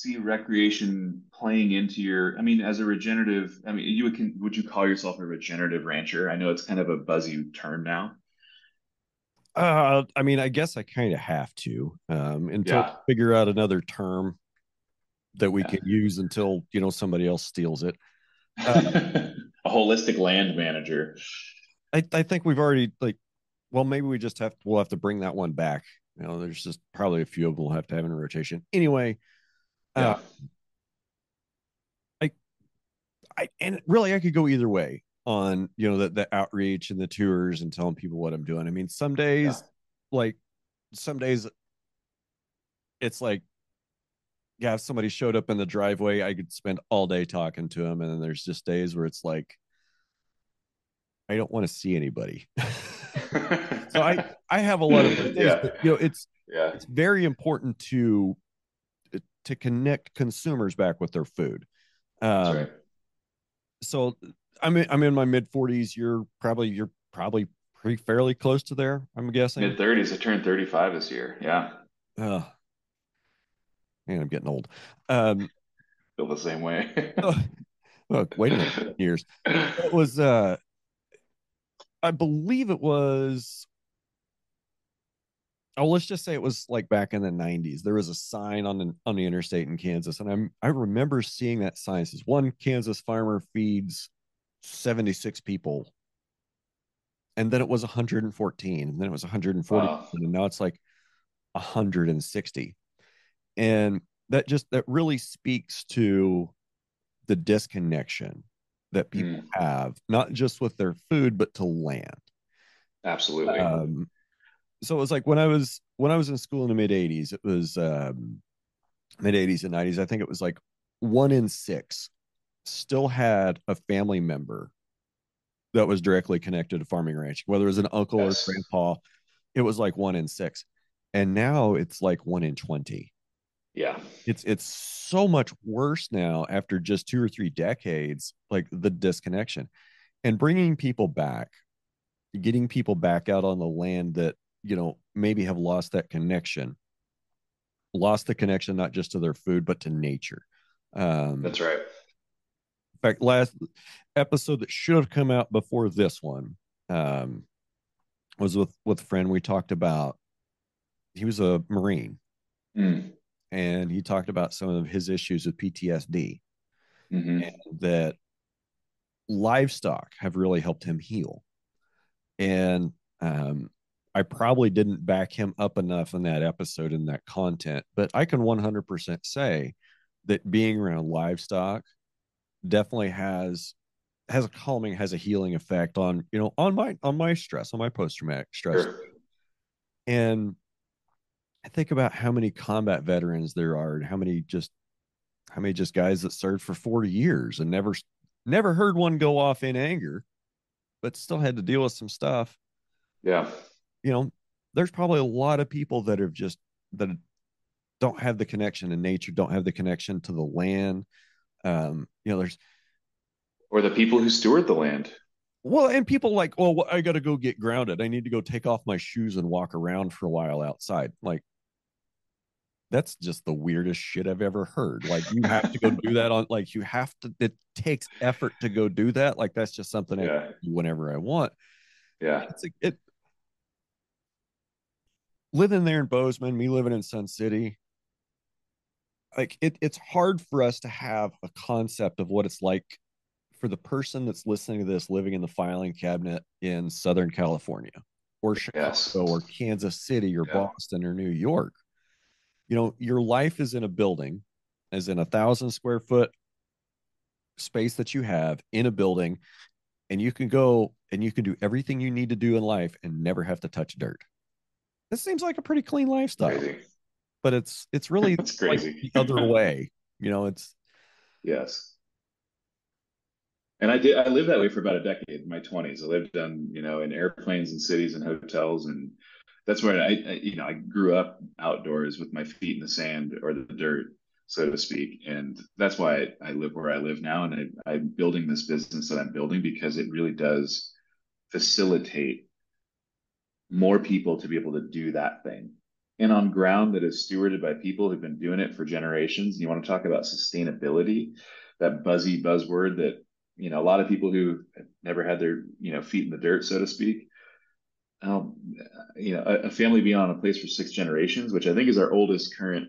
see recreation playing into your. I mean, as a regenerative, I mean, you would can, would you call yourself a regenerative rancher? I know it's kind of a buzzy term now. Uh, I mean, I guess I kind of have to um, until Yeah. figure out another term that we Yeah. can use until you know somebody else steals it. [LAUGHS] Uh, a holistic land manager. I, I think we've already like, well, maybe we just have we'll have to bring that one back. You know, there's just probably a few of them we'll have to have in a rotation. Anyway, Yeah. uh, I and really I could go either way on you know the the outreach and the tours and telling people what I'm doing. I mean, some days like some days it's like yeah, if somebody showed up in the driveway, I could spend all day talking to them, and then there's just days where it's like I don't want to see anybody. [LAUGHS] so I I have a lot of [LAUGHS] days, Yeah. but you know it's yeah. it's very important to to connect consumers back with their food. Um, right. so I'm in, I'm in my mid 40s. You're probably you're probably pretty fairly close to there. I'm guessing. Mid thirties. I turned thirty five this year. Yeah. Uh, man, I'm getting old. Um, Feel the same way. oh, look, wait a minute, [LAUGHS] years. It was uh, I believe it was. Oh, let's just say it was like back in the 90s. There was a sign on the on the interstate in Kansas, and I'm I remember seeing that sign. It says one Kansas farmer feeds 76 people. And then it was 114, and then it was 140, Wow. and now it's like 160. And that just that really speaks to the disconnection that people Mm, have, not just with their food, but to land. absolutely. Um, so it was like when I was when I was in school in the mid 80s, it was um, mid 80s and 90s. I think it was like one in six still had a family member that was directly connected to farming ranch, whether it was an uncle Yes. or grandpa. It was like one in six, and now it's like one in 20 yeah. it's it's so much worse now after just two or three decades like the disconnection and bringing people back getting people back out on the land that you know maybe have lost that connection lost the connection not just to their food but to nature um That's right. in fact last episode that should have come out before this one um was with with a friend we talked about he was a marine Mm, and he talked about some of his issues with PTSD mhm. and that livestock have really helped him heal. And um, I probably didn't back him up enough in that episode in that content, but I can 100% say that being around livestock definitely has has a calming has a healing effect on you know on my on my stress on my post traumatic stress Sure. and I think about how many combat veterans there are and how many just how many just guys that served for 40 years and never never heard one go off in anger, but still had to deal with some stuff. Yeah. You know, there's probably a lot of people that have just that don't have the connection to nature, don't have the connection to the land. Um, you know, there's Or the people who steward the land. well, and people like, oh, well, I got to go get grounded. I need to go take off my shoes and walk around for a while outside. Like, that's just the weirdest shit I've ever heard. Like, you have to go do that on, like, you have to, it takes effort to go do that. Like, that's just something I Yeah. do whenever I want. Yeah. It's like, it, living there in Bozeman, me living in Sun City, like, it, it's hard for us to have a concept of what it's like for the person that's listening to this living in the filing cabinet in Southern California or Chicago Yes. or Kansas City or Yeah. Boston or New York. you know, your life is in a building, as in a thousand square foot space that you have in a building, and you can go and you can do everything you need to do in life and never have to touch dirt. This seems like a pretty clean lifestyle. Crazy. But it's it's really [LAUGHS] it's crazy like the other way. You know, it's yes. And I did I lived that way for about a decade in my 20s. I lived on, you know, in airplanes and cities and hotels and that's where I, I, you know I grew up outdoors with my feet in the sand or the dirt, so to speak, and that's why I, I live where I live now, and I, I'm building this business that I'm building because it really does facilitate more people to be able to do that thing, and on ground that is stewarded by people who've been doing it for generations. You want to talk about sustainability, that buzzy buzzword that you know a lot of people who never had their you know feet in the dirt, so to speak um, you know, a, a, family being on a place for six generations, which I think is our oldest current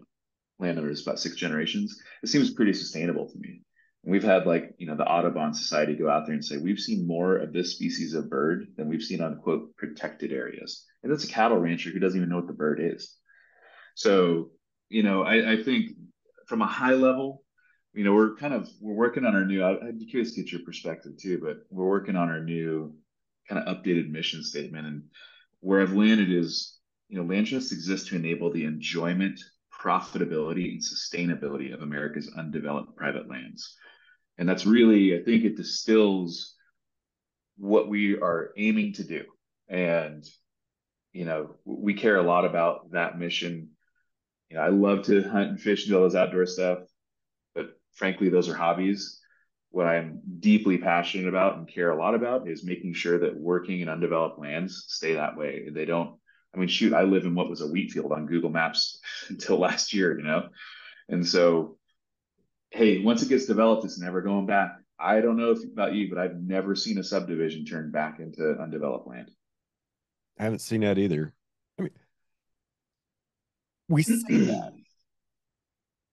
landowner is about six generations. It seems pretty sustainable to me. We've had like, you know, the Audubon Society go out there and say, we've seen more of this species of bird than we've seen on quote protected areas. And that's a cattle rancher who doesn't even know what the bird is. So, you know, I, I think from a high level, you know, we're kind of we're working on our new. I'd be curious to get your perspective too, but we're working on our new kind of updated mission statement. And where I've landed is, you know, land trusts exist to enable the enjoyment, profitability, and sustainability of America's undeveloped private lands. And that's really, I think it distills what we are aiming to do. And, you know, we care a lot about that mission. You know, I love to hunt and fish and do all those outdoor stuff, but frankly, those are hobbies what I'm deeply passionate about and care a lot about is making sure that working in undeveloped lands stay that way. They don't, I mean, shoot, I live in what was a wheat field on Google Maps [LAUGHS] until last year, you know? And so, hey, once it gets developed, it's never going back. I don't know if, about you, but I've never seen a subdivision turn back into undeveloped land. I haven't seen that either. I mean, we see [CLEARS THROAT] that,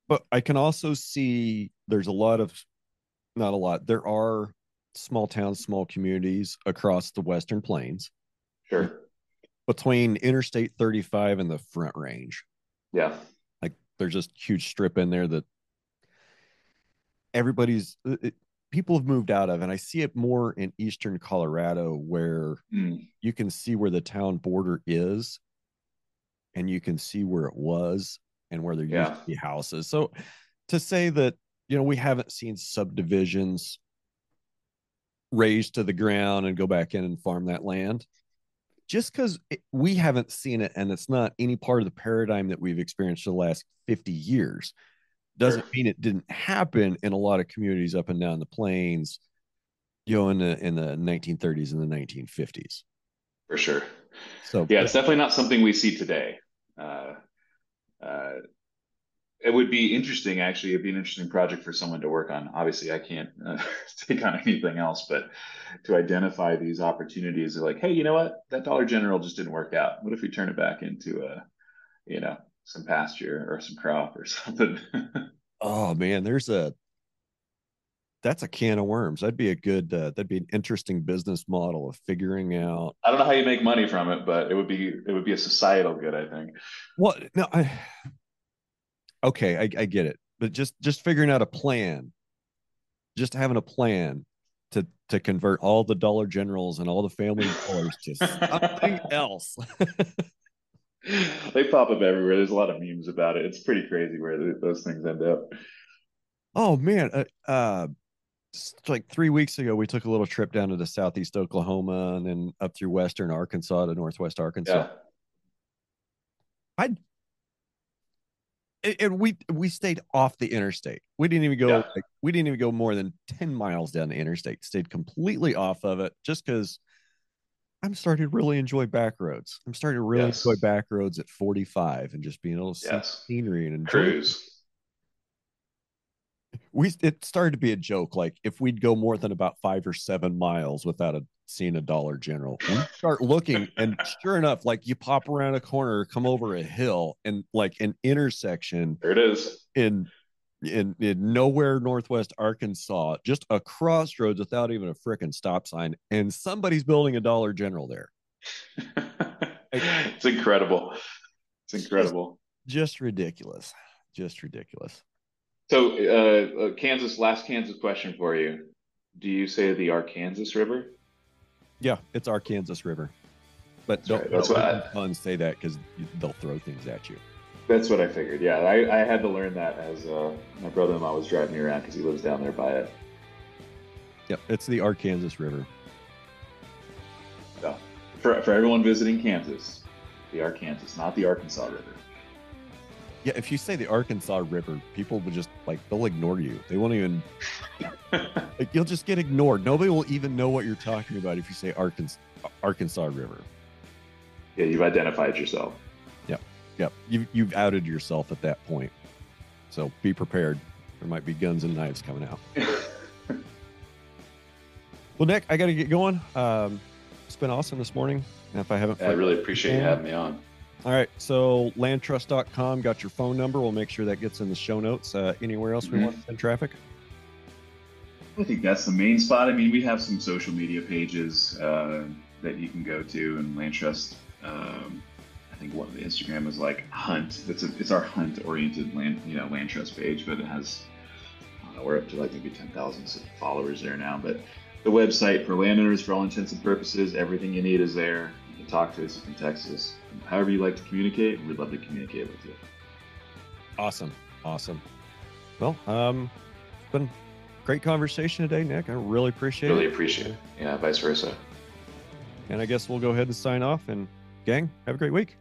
but I can also see there's a lot of not a lot. There are small towns, small communities across the Western Plains. Sure. Between Interstate 35 and the Front Range. Yeah. Like there's just huge strip in there that everybody's uh, it, people have moved out of and i see it more in eastern colorado where mm. you can see where the town border is and you can see where it was and where there yeah. used to be houses so to say that you know, we haven't seen subdivisions raised to the ground and go back in and farm that land. Just because we haven't seen it and it's not any part of the paradigm that we've experienced for the last 50 years doesn't mean it didn't happen in a lot of communities up and down the plains, you know, in the in the 1930s and the 1950s. For sure. So yeah, it's definitely not something we see today. Uh, uh, it would be interesting actually it'd be an interesting project for someone to work on obviously i can't uh, [LAUGHS] take on anything else but to identify these opportunities like hey you know what that dollar general just didn't work out what if we turn it back into a you know some pasture or some crop or [LAUGHS] something. Oh man there's a that's a can of worms. That'd be a good uh, that'd be an interesting business model of figuring out. I don't know how you make money from it but it would be it would be a societal good i think. Well no i okay, I, I get it, but just just figuring out a plan, just having a plan to to convert all the Dollar Generals and all the family [LAUGHS] dollars to something else. [LAUGHS] they pop up everywhere. There's a lot of memes about it. It's pretty crazy where those things end up. Oh man, uh, uh like three weeks ago, we took a little trip down to the southeast Oklahoma and then up through western Arkansas to northwest Arkansas. Yeah. I and we we stayed off the interstate. We didn't even go. Yeah. Like, we didn't even go more than ten miles down the interstate. Stayed completely off of it, just because I'm starting to really enjoy back roads. I'm starting to really yes. enjoy back roads at 45 and just being able to see yes. scenery and. Cruise. We it started to be a joke. Like if we'd go more than about five or seven miles without a seeing a Dollar General. We start looking, and [LAUGHS] sure enough, like you pop around a corner, come over a hill, and like an intersection. There it is. In in, in nowhere northwest Arkansas, just a crossroads without even a freaking stop sign, and somebody's building a Dollar General there. [LAUGHS] it's incredible. It's incredible. just ridiculous. Just ridiculous. So, uh, uh, Kansas, last Kansas question for you. Do you say the Arkansas River? Yeah, it's Arkansas River. But That's don't, right. That's don't I- say that because they'll throw things at you. That's what I figured. Yeah, I, I had to learn that as uh, my brother-in-law was driving me around because he lives down there by it. Yep, it's the Arkansas River. So, for, for everyone visiting Kansas, the Arkansas, not the Arkansas River. Yeah, if you say the Arkansas River, people will just like they'll ignore you. They won't even [LAUGHS] like you'll just get ignored. Nobody will even know what you're talking about if you say Arkansas Arkansas River. Yeah, you've identified yourself. Yep, You've, you've outed yourself at that point. So be prepared. There might be guns and knives coming out. [LAUGHS] Well, Nic, I got to get going. Um, it's been awesome this morning. And if I haven't, I really appreciate you having me on. All right. So landtrust.com got your phone number. We'll make sure that gets in the show notes. Uh, anywhere else we Mhm. want to send traffic? I think that's the main spot. I mean, we have some social media pages uh, that you can go to, and LandTrust. Um, I think one of the Instagram is like Hunt. It's a, it's our hunt oriented land you know LandTrust page, but it has I don't know we're up to like maybe ten thousand followers there now. But the website for landowners, for all intents and purposes, everything you need is there. You can talk to us, you can text us, however you like to communicate. We'd love to communicate with you. Awesome. Awesome. Well, um, it's been a great conversation today, Nic. I really appreciate Really it. appreciate it. Yeah, vice versa. And I guess we'll go ahead and sign off. And gang, have a great week.